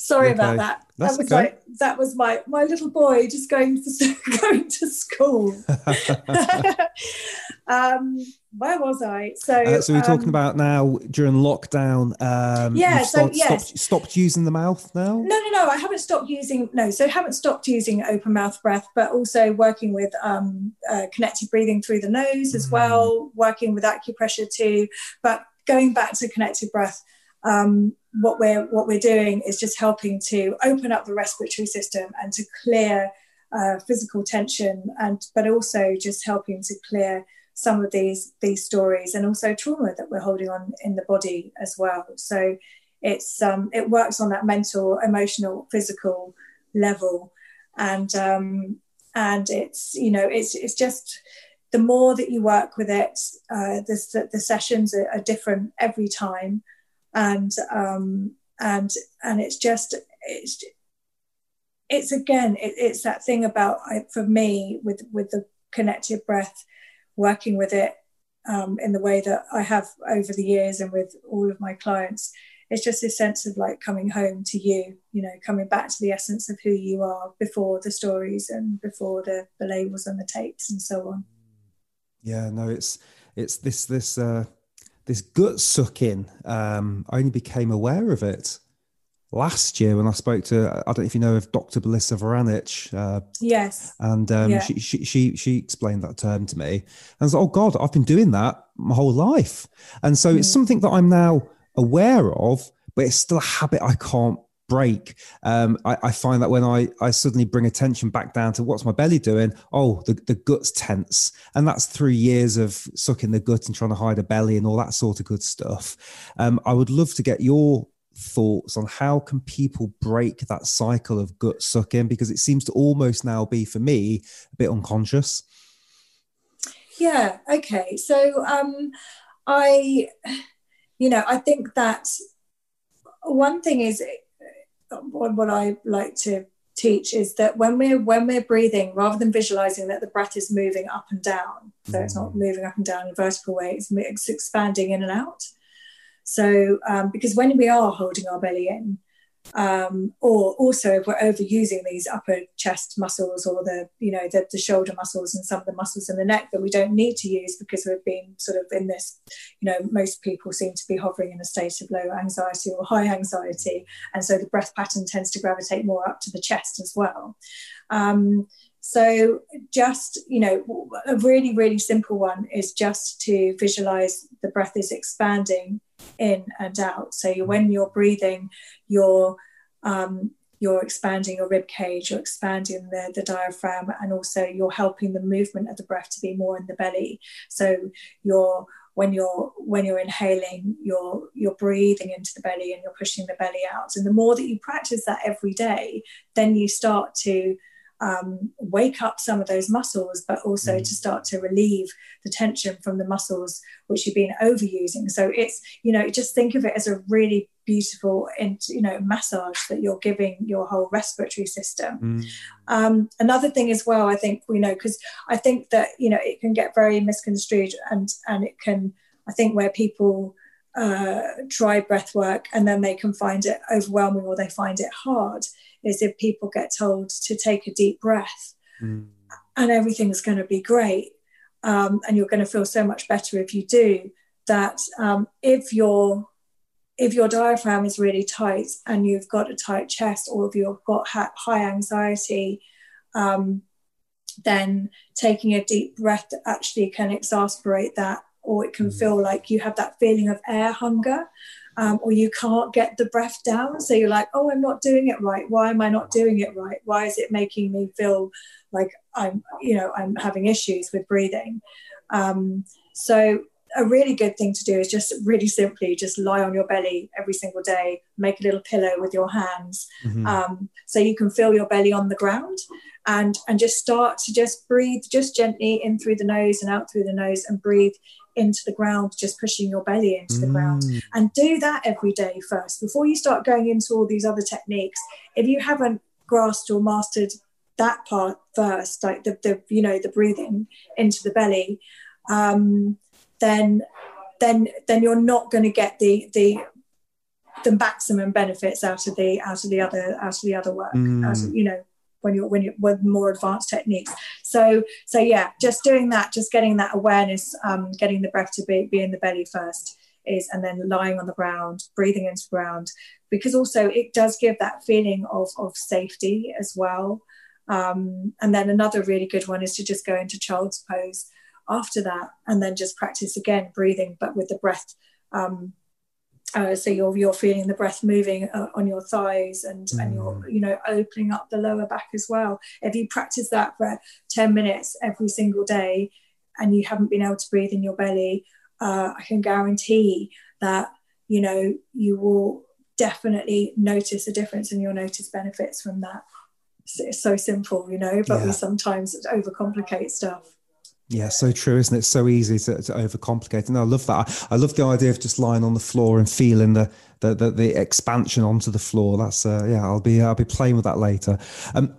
Sorry okay. about that. That's that was okay. like that was my my little boy just going to going to school. um, where was I? So, uh, so we're um, talking about now during lockdown. Um, yeah. So yes. stopped, stopped using the mouth now. No, no, no. I haven't stopped using no. So I haven't stopped using open mouth breath, but also working with um, uh, connected breathing through the nose as mm. well. Working with acupressure too, but going back to connected breath. Um, what we're what we're doing is just helping to open up the respiratory system and to clear uh, physical tension and but also just helping to clear some of these these stories and also trauma that we're holding on in the body as well. So it's um, it works on that mental emotional physical level and um, and it's you know it's it's just the more that you work with it uh, the, the sessions are, are different every time and um, and and it's just it's it's again it, it's that thing about for me with with the connected breath working with it um, in the way that I have over the years and with all of my clients it's just this sense of like coming home to you you know coming back to the essence of who you are before the stories and before the, the labels and the tapes and so on. Yeah no it's it's this this uh this gut sucking. Um, I only became aware of it last year when I spoke to I don't know if you know of Dr. Belisa Vranich. Uh, yes. And um, yeah. she, she she she explained that term to me, and I was like, oh God, I've been doing that my whole life, and so mm. it's something that I'm now aware of, but it's still a habit I can't break. Um, I, I, find that when I, I suddenly bring attention back down to what's my belly doing, oh, the, the gut's tense. And that's through years of sucking the gut and trying to hide a belly and all that sort of good stuff. Um, I would love to get your thoughts on how can people break that cycle of gut sucking because it seems to almost now be for me a bit unconscious yeah okay so um i you know i think that one thing is what I like to teach is that when we're when we're breathing, rather than visualizing that the breath is moving up and down, so it's not mm. moving up and down in a vertical way, it's, it's expanding in and out. So um, because when we are holding our belly in, um, or also if we're overusing these upper chest muscles or the you know the, the, shoulder muscles and some of the muscles in the neck that we don't need to use because we've been sort of in this you know most people seem to be hovering in a state of low anxiety or high anxiety. And so the breath pattern tends to gravitate more up to the chest as well. Um, so just you know a really really simple one is just to visualize the breath is expanding in and out. So when you're breathing, you're um, you're expanding your rib cage, you're expanding the, the diaphragm, and also you're helping the movement of the breath to be more in the belly. So you're when you're when you're inhaling, you're you're breathing into the belly and you're pushing the belly out. And the more that you practice that every day, then you start to um, wake up some of those muscles, but also mm. to start to relieve the tension from the muscles which you've been overusing. So it's, you know, just think of it as a really beautiful, and you know, massage that you're giving your whole respiratory system. Mm. Um, another thing as well, I think, you know, because I think that, you know, it can get very misconstrued and, and it can, I think where people, uh, try breath work and then they can find it overwhelming or they find it hard is if people get told to take a deep breath mm. and everything's going to be great um, and you're going to feel so much better if you do that um, if your if your diaphragm is really tight and you've got a tight chest or if you've got high anxiety um, then taking a deep breath actually can exasperate that or it can mm. feel like you have that feeling of air hunger um, or you can't get the breath down. So you're like, oh, I'm not doing it right. Why am I not doing it right? Why is it making me feel like I'm, you know, I'm having issues with breathing? Um, so a really good thing to do is just really simply just lie on your belly every single day, make a little pillow with your hands, mm-hmm. um, so you can feel your belly on the ground, and and just start to just breathe just gently in through the nose and out through the nose, and breathe into the ground, just pushing your belly into the mm. ground, and do that every day first before you start going into all these other techniques. If you haven't grasped or mastered that part first, like the, the you know the breathing into the belly. Um, then then then you're not going to get the the the maximum benefits out of the out of the other out of the other work mm. as, you know when you're when you're with more advanced techniques. So so yeah just doing that just getting that awareness um, getting the breath to be, be in the belly first is and then lying on the ground breathing into the ground because also it does give that feeling of of safety as well. Um, and then another really good one is to just go into child's pose after that and then just practice again breathing but with the breath um, uh, so you're you're feeling the breath moving uh, on your thighs and mm. and you're you know opening up the lower back as well if you practice that for 10 minutes every single day and you haven't been able to breathe in your belly uh, i can guarantee that you know you will definitely notice a difference and you'll notice benefits from that it's so simple you know but yeah. we sometimes overcomplicate stuff yeah, so true, isn't it? So easy to, to overcomplicate. And I love that. I, I, love the idea of just lying on the floor and feeling the the, the, the expansion onto the floor. That's uh, yeah, I'll be I'll be playing with that later. Um,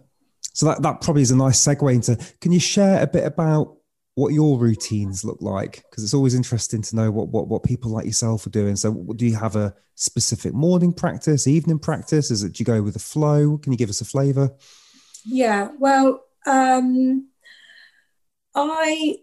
so that that probably is a nice segue into. Can you share a bit about what your routines look like? Because it's always interesting to know what what what people like yourself are doing. So, do you have a specific morning practice, evening practice? Is it do you go with the flow? Can you give us a flavour? Yeah, well. Um I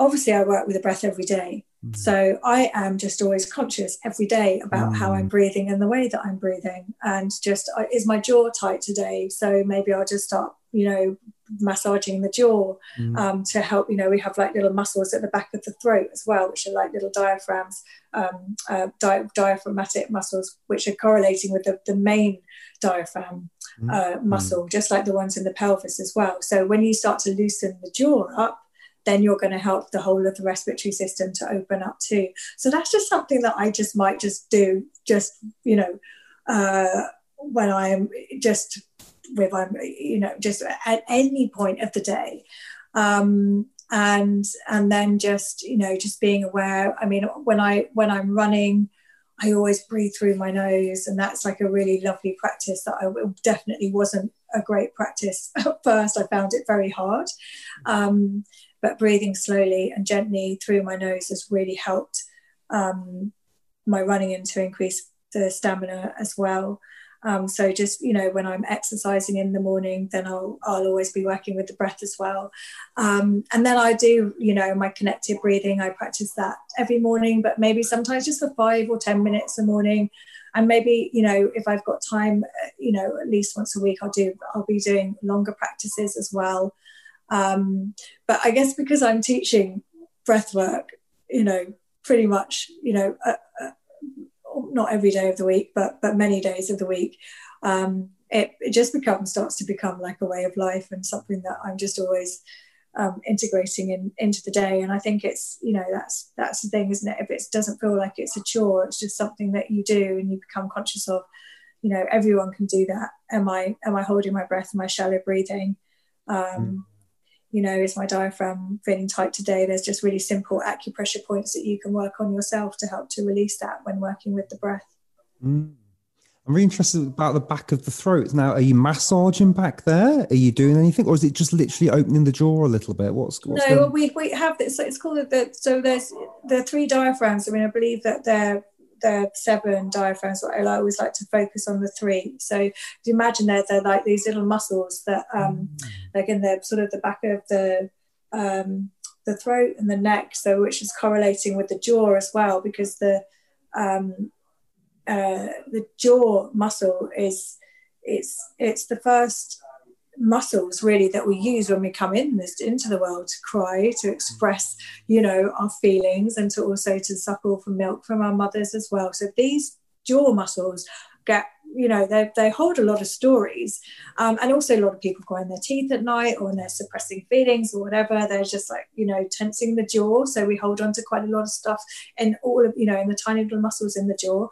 obviously I work with a breath every day. Mm. So I am just always conscious every day about mm. how I'm mm. breathing and the way that I'm breathing. And just is my jaw tight today? So maybe I'll just start, you know, massaging the jaw mm. um, to help. You know, we have like little muscles at the back of the throat as well, which are like little diaphragms, um, uh, di- diaphragmatic muscles, which are correlating with the, the main diaphragm mm. uh, muscle, just like the ones in the pelvis as well. So when you start to loosen the jaw up, then you're going to help the whole of the respiratory system to open up too. So that's just something that I just might just do, just, you know, uh, when I'm just with, I'm, you know, just at any point of the day. Um, and and then just you know just being aware i mean when i when i'm running i always breathe through my nose and that's like a really lovely practice that i definitely wasn't a great practice at first i found it very hard um, but breathing slowly and gently through my nose has really helped um, my running and to increase the stamina as well. Um, so just you know when I'm exercising in the morning, then I'll I'll always be working with the breath as well. Um, and then I do you know my connected breathing. I practice that every morning, but maybe sometimes just for five or ten minutes a morning. And maybe you know if I've got time, uh, you know at least once a week I'll do I'll be doing longer practices as well. Um, but I guess because I'm teaching breath work, you know, pretty much, you know, uh, uh, not every day of the week, but but many days of the week, um, it, it just becomes starts to become like a way of life and something that I'm just always um, integrating in, into the day. And I think it's you know that's that's the thing, isn't it? If it doesn't feel like it's a chore, it's just something that you do and you become conscious of. You know, everyone can do that. Am I am I holding my breath? Am I shallow breathing? Um, mm you know, is my diaphragm feeling tight today? There's just really simple acupressure points that you can work on yourself to help to release that when working with the breath. Mm. I'm really interested about the back of the throat. Now, are you massaging back there? Are you doing anything, or is it just literally opening the jaw a little bit? What's, what's no? Well, we we have this. So it's called the so there's the three diaphragms. I mean, I believe that they're the seven diaphragms, I always like to focus on the three. So you imagine they're, they're like these little muscles that, um, mm. like in the sort of the back of the um, the throat and the neck, so which is correlating with the jaw as well, because the um, uh, the jaw muscle is it's it's the first muscles really that we use when we come in this into the world to cry to express you know our feelings and to also to suckle from milk from our mothers as well. So these jaw muscles get you know they, they hold a lot of stories um, and also a lot of people grind their teeth at night or when they're suppressing feelings or whatever they're just like you know tensing the jaw. So we hold on to quite a lot of stuff in all of you know in the tiny little muscles in the jaw.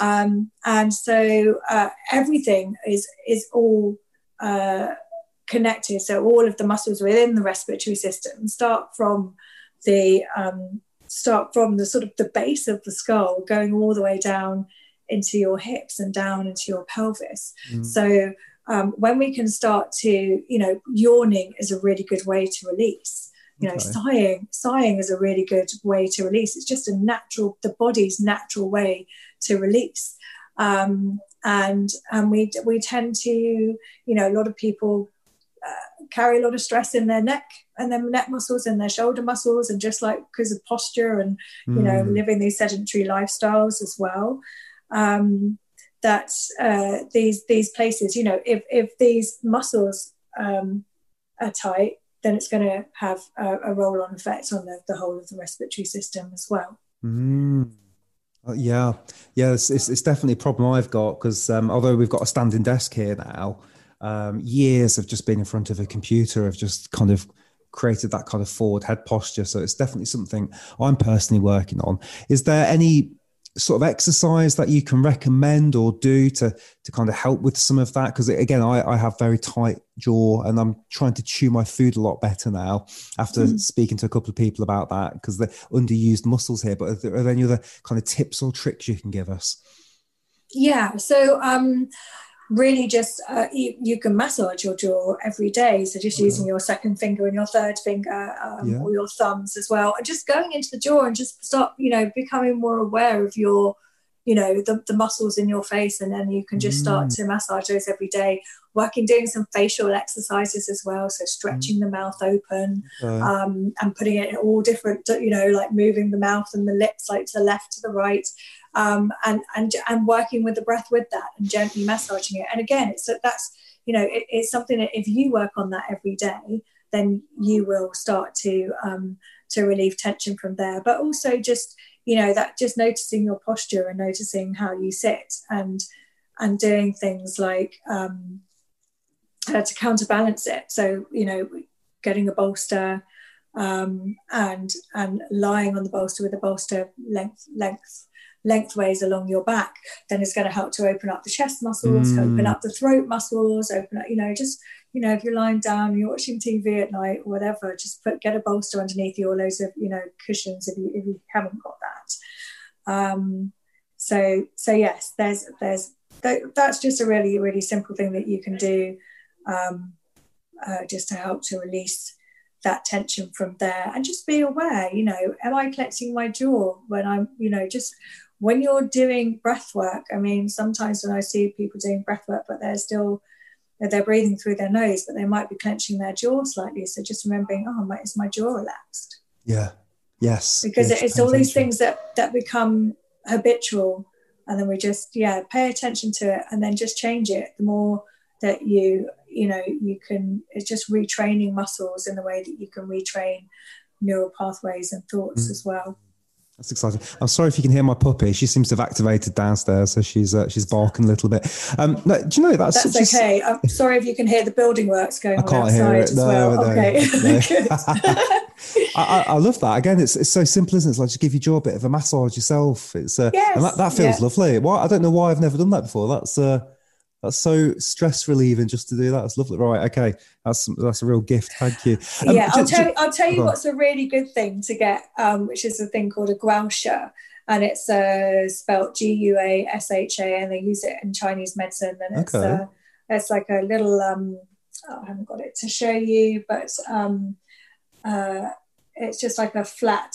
Um, and so uh, everything is is all uh, connected so all of the muscles within the respiratory system start from the um, start from the sort of the base of the skull going all the way down into your hips and down into your pelvis. Mm. So um, when we can start to, you know, yawning is a really good way to release. You know, okay. sighing, sighing is a really good way to release. It's just a natural, the body's natural way to release. Um, and and we we tend to, you know, a lot of people uh, carry a lot of stress in their neck and their neck muscles and their shoulder muscles, and just like because of posture and you mm. know living these sedentary lifestyles as well um, that uh, these these places, you know, if if these muscles um, are tight, then it's going to have a, a roll-on effect on the, the whole of the respiratory system as well. Mm. Yeah, yeah, it's, it's, it's, definitely a problem I've got because um, although we've got a standing desk here now, um, years of just being in front of a computer have just kind of created that kind of forward head posture. So it's definitely something I'm personally working on. Is there any sort of exercise that you can recommend or do to to kind of help with some of that because again I, I have very tight jaw and i'm trying to chew my food a lot better now after mm. speaking to a couple of people about that because the underused muscles here but are there, are there any other kind of tips or tricks you can give us yeah so um really just uh, you, you, can massage your jaw every day so just using your second finger and your third finger um, yeah. or your thumbs as well and just going into the jaw and just start you know becoming more aware of your you know the, the muscles in your face and then you can just start mm. to massage those every day working doing some facial exercises as well so stretching mm. the mouth open okay. um, and putting it in all different you know like moving the mouth and the lips like to the left to the right um, and and and working with the breath with that and gently massaging it. And again, it's that's you know it, it's something that if you work on that every day, then you will start to um, to relieve tension from there. But also just you know that just noticing your posture and noticing how you sit and and doing things like um, uh, to counterbalance it. So you know, getting a bolster um, and and lying on the bolster with a bolster length length lengthways along your back, then it's going to help to open up the chest muscles, mm. open up the throat muscles, open up, you know, just, you know, if you're lying down, you're watching TV at night or whatever, just put, get a bolster underneath you or loads of, you know, cushions if you, if you haven't got that. Um, so, so yes, there's, there's, that's just a really, really simple thing that you can do um, uh, just to help to release that tension from there and just be aware you know am i clenching my jaw when i'm you know just when you're doing breath work, I mean, sometimes when I see people doing breath work, but they're still they're breathing through their nose, but they might be clenching their jaw slightly. So just remembering, oh, my, is my jaw relaxed? Yeah. Yes. Because it's, it's all these things that that become habitual, and then we just yeah pay attention to it, and then just change it. The more that you you know you can, it's just retraining muscles in the way that you can retrain neural pathways and thoughts mm. as well. That's exciting. I'm sorry if you can hear my puppy. She seems to have activated downstairs, so she's uh, she's barking a little bit. Um, no, do you know that's that's okay? i I'm sorry if you can hear the building works going I on can't outside hear it. as no, well. No, okay, no. I, I, love that. Again, it's it's so simple, isn't it? It's like just give your jaw a bit of a massage yourself. It's uh, yes, and that, that feels yeah. lovely. Why I don't know why I've never done that before. That's uh, that's so stress relieving just to do that. That's lovely. Right. Okay. That's that's a real gift. Thank you. Um, yeah. I'll tell you, I'll tell you what's a really good thing to get, um, which is a thing called a guasha. And it's uh, spelled G U A S H A, and they use it in Chinese medicine. And it's okay. uh, it's like a little. Um, oh, I haven't got it to show you, but um, uh, it's just like a flat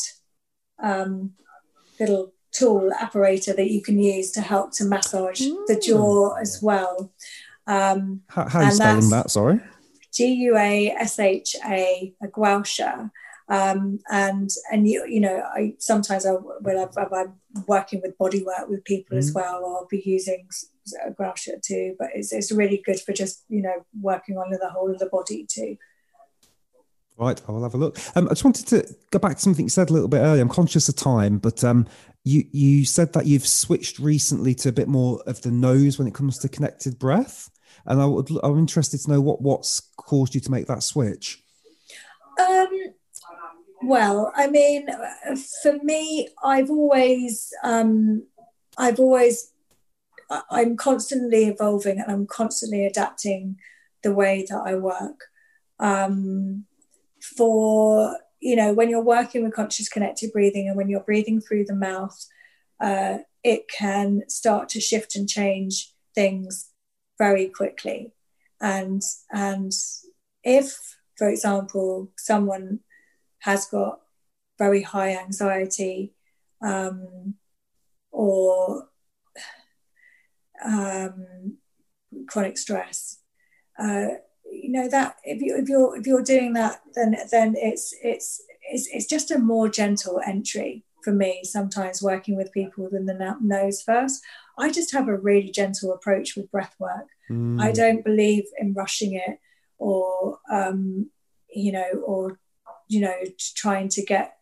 um, little tool apparator that you can use to help to massage mm. the jaw as well. Um, how, how are you spelling that? Sorry. G U A S H A, a guasha. Um, and and you you know I sometimes I will have, I'm working with body work with people mm. as well. I'll be using a guasha too, but it's it's really good for just you know working on the whole of the body too. Right, I will have a look. Um, I just wanted to go back to something you said a little bit earlier. I'm conscious of time, but um, you you said that you've switched recently to a bit more of the nose when it comes to connected breath, and I would I'm interested to know what what's caused you to make that switch. Um, well, I mean, for me, I've always um, I've always I'm constantly evolving and I'm constantly adapting the way that I work. Um, for you know when you're working with conscious connected breathing and when you're breathing through the mouth uh, it can start to shift and change things very quickly. And and if for example someone has got very high anxiety um, or um, chronic stress uh, you know that if you if you're if you're doing that then then it's it's it's, it's just a more gentle entry for me sometimes working with people within the nose first i just have a really gentle approach with breath work mm. i don't believe in rushing it or um you know or you know trying to get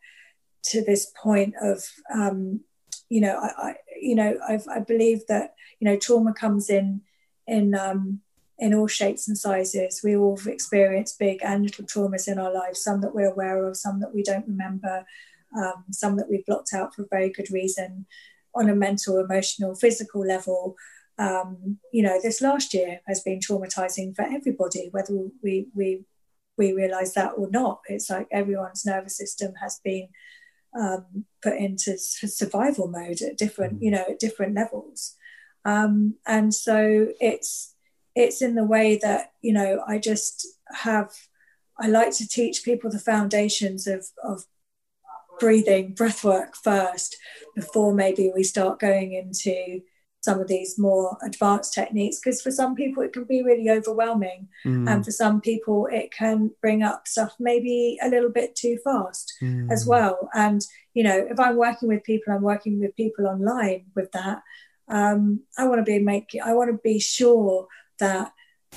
to this point of um you know i, I you know I've, i believe that you know trauma comes in in um in all shapes and sizes. We all have experienced big and little traumas in our lives, some that we're aware of, some that we don't remember, um, some that we've blocked out for a very good reason on a mental, emotional, physical level. Um, you know, this last year has been traumatizing for everybody, whether we, we, we realize that or not. It's like everyone's nervous system has been um, put into survival mode at different, you know, at different levels. Um, and so it's, it's in the way that you know i just have i like to teach people the foundations of of breathing breath work first before maybe we start going into some of these more advanced techniques because for some people it can be really overwhelming mm. and for some people it can bring up stuff maybe a little bit too fast mm. as well and you know if i'm working with people i'm working with people online with that um, i want to be making i want to be sure that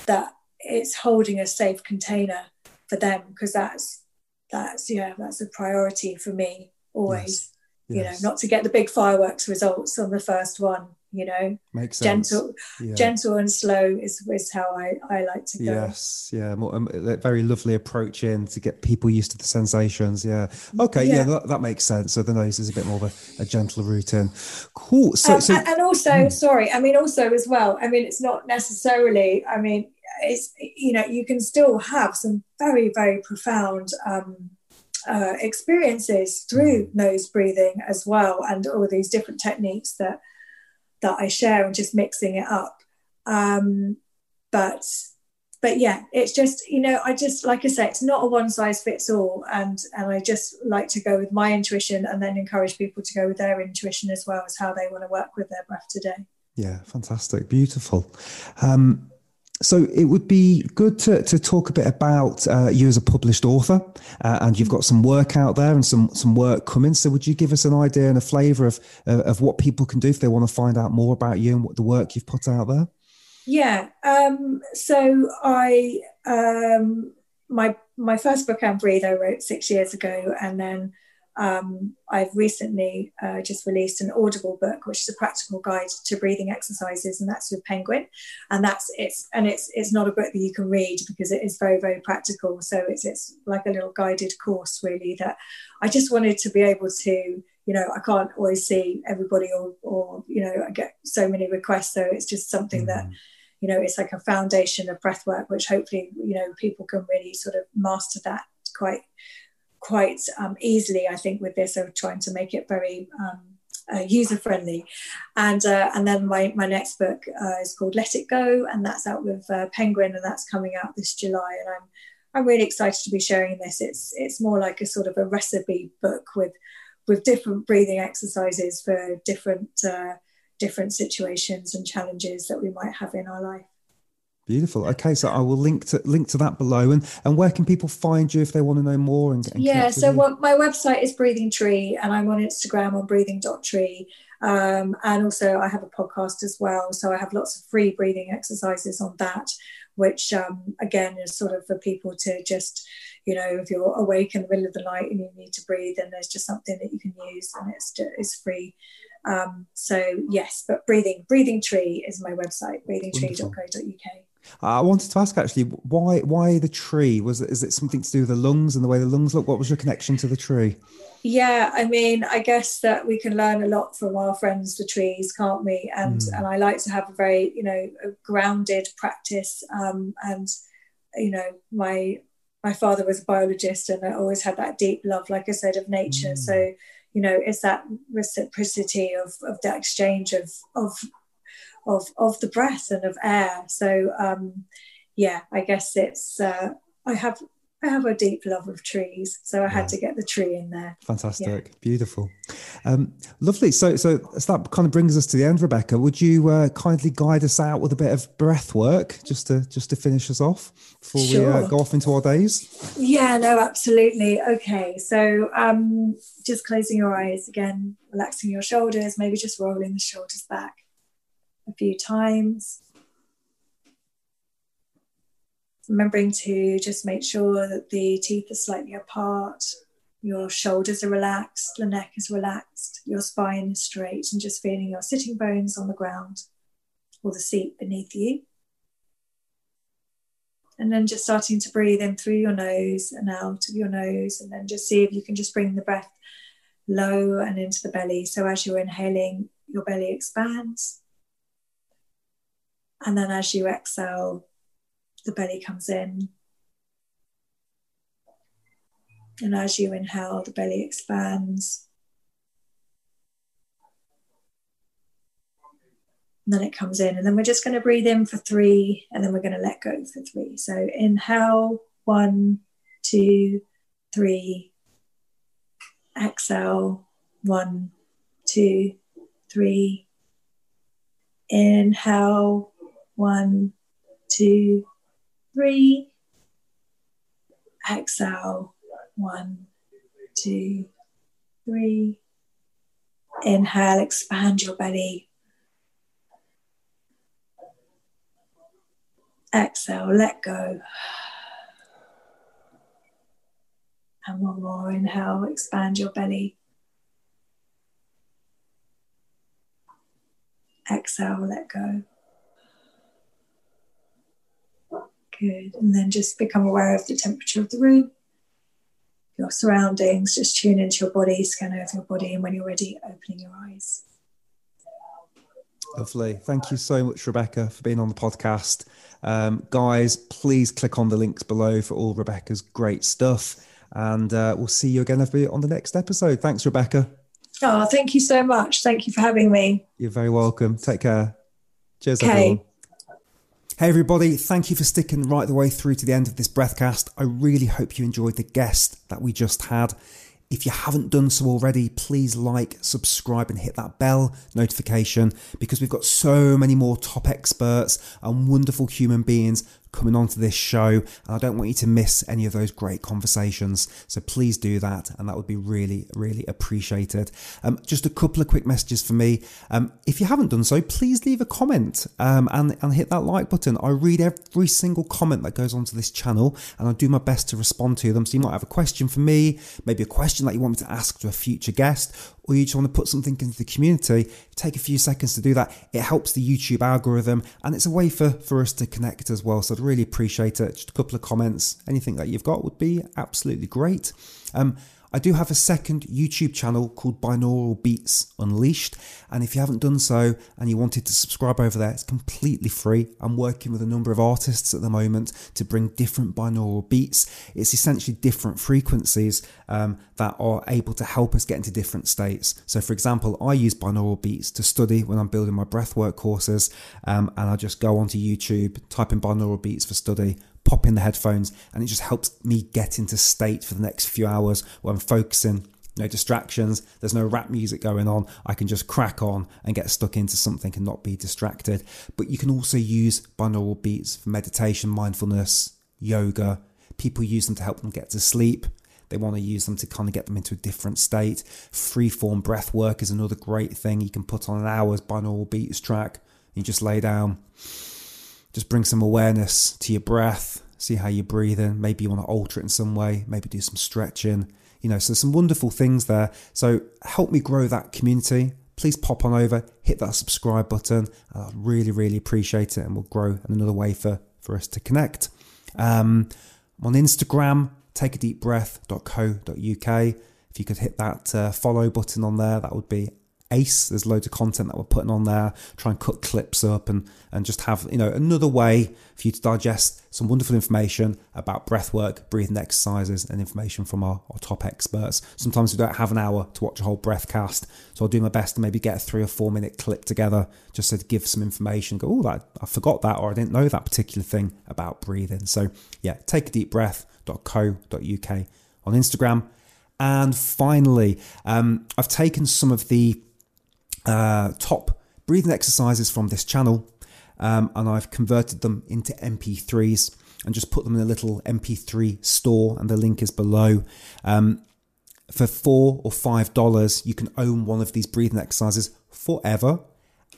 that it's holding a safe container for them because that's that's yeah that's a priority for me always yes. you yes. know not to get the big fireworks results on the first one you know makes sense. gentle yeah. gentle and slow is is how i i like to go yes yeah more, um, very lovely approach in to get people used to the sensations yeah okay yeah, yeah that, that, makes sense so the nose is a bit more of a, a gentler routine cool so, um, so and also hmm. sorry i mean also as well i mean it's not necessarily i mean it's you know you can still have some very very profound um uh, experiences through mm. nose breathing as well and all these different techniques that that I share and just mixing it up. Um, but but yeah, it's just you know I just like I say it's not a one size fits all, and and I just like to go with my intuition and then encourage people to go with their intuition as well as how they want to work with their breath today. Yeah, fantastic, beautiful. Um, so it would be good to, to talk a bit about uh, you as a published author, uh, and you've got some work out there and some some work coming. So would you give us an idea and a flavour of uh, of what people can do if they want to find out more about you and what the work you've put out there? Yeah. Um, so I um, my my first book, Breathe, I wrote six years ago, and then um, I've recently uh, just released an Audible book, which is a practical guide to breathing exercises, and that's with Penguin. And that's it's and it's it's not a book that you can read because it is very very practical. So it's it's like a little guided course really that I just wanted to be able to you know I can't always see everybody or or you know I get so many requests, so it's just something mm. that you know it's like a foundation of breath work which hopefully you know people can really sort of master that quite quite um, easily, I think, with this of trying to make it very um, uh, user friendly. And uh, and then my, my next book uh, is called Let It Go, and that's out with uh, Penguin, and that's coming out this July. And I'm I'm really excited to be sharing this. It's it's more like a sort of a recipe book with with different breathing exercises for different uh, different situations and challenges that we might have in our life. Beautiful. Okay, so I will link to link to that below. And and where can people find you if they want to know more? And, and yeah, so what, my website is Breathing Tree, and I'm on Instagram on breathing.tree. Um, and also, I have a podcast as well. So I have lots of free breathing exercises on that, which um, again is sort of for people to just, you know, if you're awake in the middle of the night and you need to breathe, then there's just something that you can use and it's it's free. Um, so yes, but breathing breathing tree is my website, breathingtree.co.uk. I wanted to ask actually why why the tree was it, is it something to do with the lungs and the way the lungs look? What was your connection to the tree? Yeah, I mean, I guess that we can learn a lot from our friends the trees, can't we? And mm. and I like to have a very you know grounded practice. Um, and you know, my my father was a biologist, and I always had that deep love, like I said, of nature. Mm. So you know, it's that reciprocity of of that exchange of of of of the breath and of air. So um, yeah, I guess it's uh, I have I have a deep love of trees, so I had to get the tree in there. Fantastic, yeah. beautiful, um, lovely. So, so, so that kind of brings us to the end, Rebecca. Would you uh, kindly guide us out with a bit of breath work, just to just to finish us off before sure. we uh, go off into our days? Yeah, no, absolutely. Okay, so um, just closing your eyes again, relaxing your shoulders, maybe just rolling the shoulders back a few times. Remembering to just make sure that the teeth are slightly apart, your shoulders are relaxed, the neck is relaxed, your spine is straight, and just feeling your sitting bones on the ground or the seat beneath you. And then just starting to breathe in through your nose and out of your nose, and then just see if you can just bring the breath low and into the belly. So as you're inhaling, your belly expands. And then as you exhale, the belly comes in. And as you inhale, the belly expands. And then it comes in. And then we're just going to breathe in for three, and then we're going to let go for three. So inhale, one, two, three. Exhale, one, two, three. Inhale, one, two, three. Exhale, one, two, three. Inhale, expand your belly. Exhale, let go. And one more inhale, expand your belly. Exhale, let go. Good. And then just become aware of the temperature of the room, your surroundings. Just tune into your body, scan over your body, and when you're ready, opening your eyes. Lovely. Thank you so much, Rebecca, for being on the podcast. Um, guys, please click on the links below for all Rebecca's great stuff. And uh, we'll see you again on the next episode. Thanks, Rebecca. Oh, thank you so much. Thank you for having me. You're very welcome. Take care. Cheers, okay. everyone. Hey everybody, thank you for sticking right the way through to the end of this breathcast. I really hope you enjoyed the guest that we just had. If you haven't done so already, please like, subscribe, and hit that bell notification because we've got so many more top experts and wonderful human beings coming onto this show, and I don't want you to miss any of those great conversations. So please do that, and that would be really, really appreciated. Um, just a couple of quick messages for me. Um, if you haven't done so, please leave a comment um, and, and hit that like button. I read every single comment that goes onto this channel, and I do my best to respond to them. So you might have a question for me, maybe a question that you want me to ask to a future guest, or you just want to put something into the community, take a few seconds to do that. It helps the YouTube algorithm and it's a way for, for us to connect as well. So I'd really appreciate it. Just a couple of comments, anything that you've got would be absolutely great. Um, I do have a second YouTube channel called Binaural Beats Unleashed. And if you haven't done so and you wanted to subscribe over there, it's completely free. I'm working with a number of artists at the moment to bring different binaural beats. It's essentially different frequencies um, that are able to help us get into different states. So, for example, I use binaural beats to study when I'm building my breathwork courses. Um, and I just go onto YouTube, type in binaural beats for study pop in the headphones and it just helps me get into state for the next few hours where I'm focusing. No distractions, there's no rap music going on. I can just crack on and get stuck into something and not be distracted. But you can also use binaural beats for meditation, mindfulness, yoga. People use them to help them get to sleep. They want to use them to kind of get them into a different state. Freeform breath work is another great thing. You can put on an hour's binaural beats track. You just lay down just bring some awareness to your breath, see how you're breathing. Maybe you want to alter it in some way, maybe do some stretching. You know, so some wonderful things there. So help me grow that community. Please pop on over, hit that subscribe button. I really, really appreciate it, and we'll grow another way for for us to connect. Um, on Instagram, breath.co.uk. If you could hit that uh, follow button on there, that would be ace. There's loads of content that we're putting on there. Try and cut clips up and and just have you know another way for you to digest some wonderful information about breath work, breathing exercises, and information from our, our top experts. Sometimes we don't have an hour to watch a whole breath cast, so I'll do my best to maybe get a three or four minute clip together just to give some information. Go, oh, that I forgot that, or I didn't know that particular thing about breathing. So yeah, take a deep breath.co.uk on Instagram. And finally, um, I've taken some of the uh, top breathing exercises from this channel um, and I've converted them into MP3s and just put them in a little MP3 store, and the link is below. Um, for four or five dollars, you can own one of these breathing exercises forever,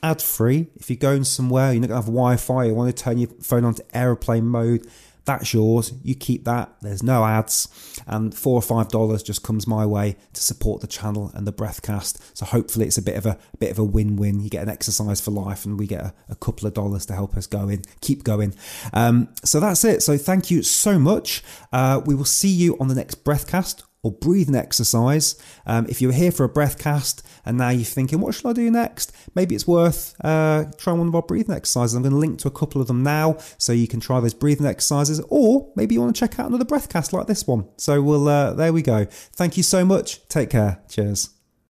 ad free. If you're going somewhere, you're not gonna have Wi Fi, you want to turn your phone on to aeroplane mode, that's yours. You keep that. There's no ads. And four or five dollars just comes my way to support the channel and the breathcast. So hopefully it's a bit of a, a bit of a win-win. You get an exercise for life and we get a, a couple of dollars to help us go in, keep going. Um, so that's it. So thank you so much. Uh, we will see you on the next breathcast or breathing exercise. Um, if you're here for a breath cast and now you're thinking, what should I do next? Maybe it's worth uh, trying one of our breathing exercises. I'm going to link to a couple of them now so you can try those breathing exercises, or maybe you want to check out another breath cast like this one. So we'll uh, there we go. Thank you so much. Take care. Cheers.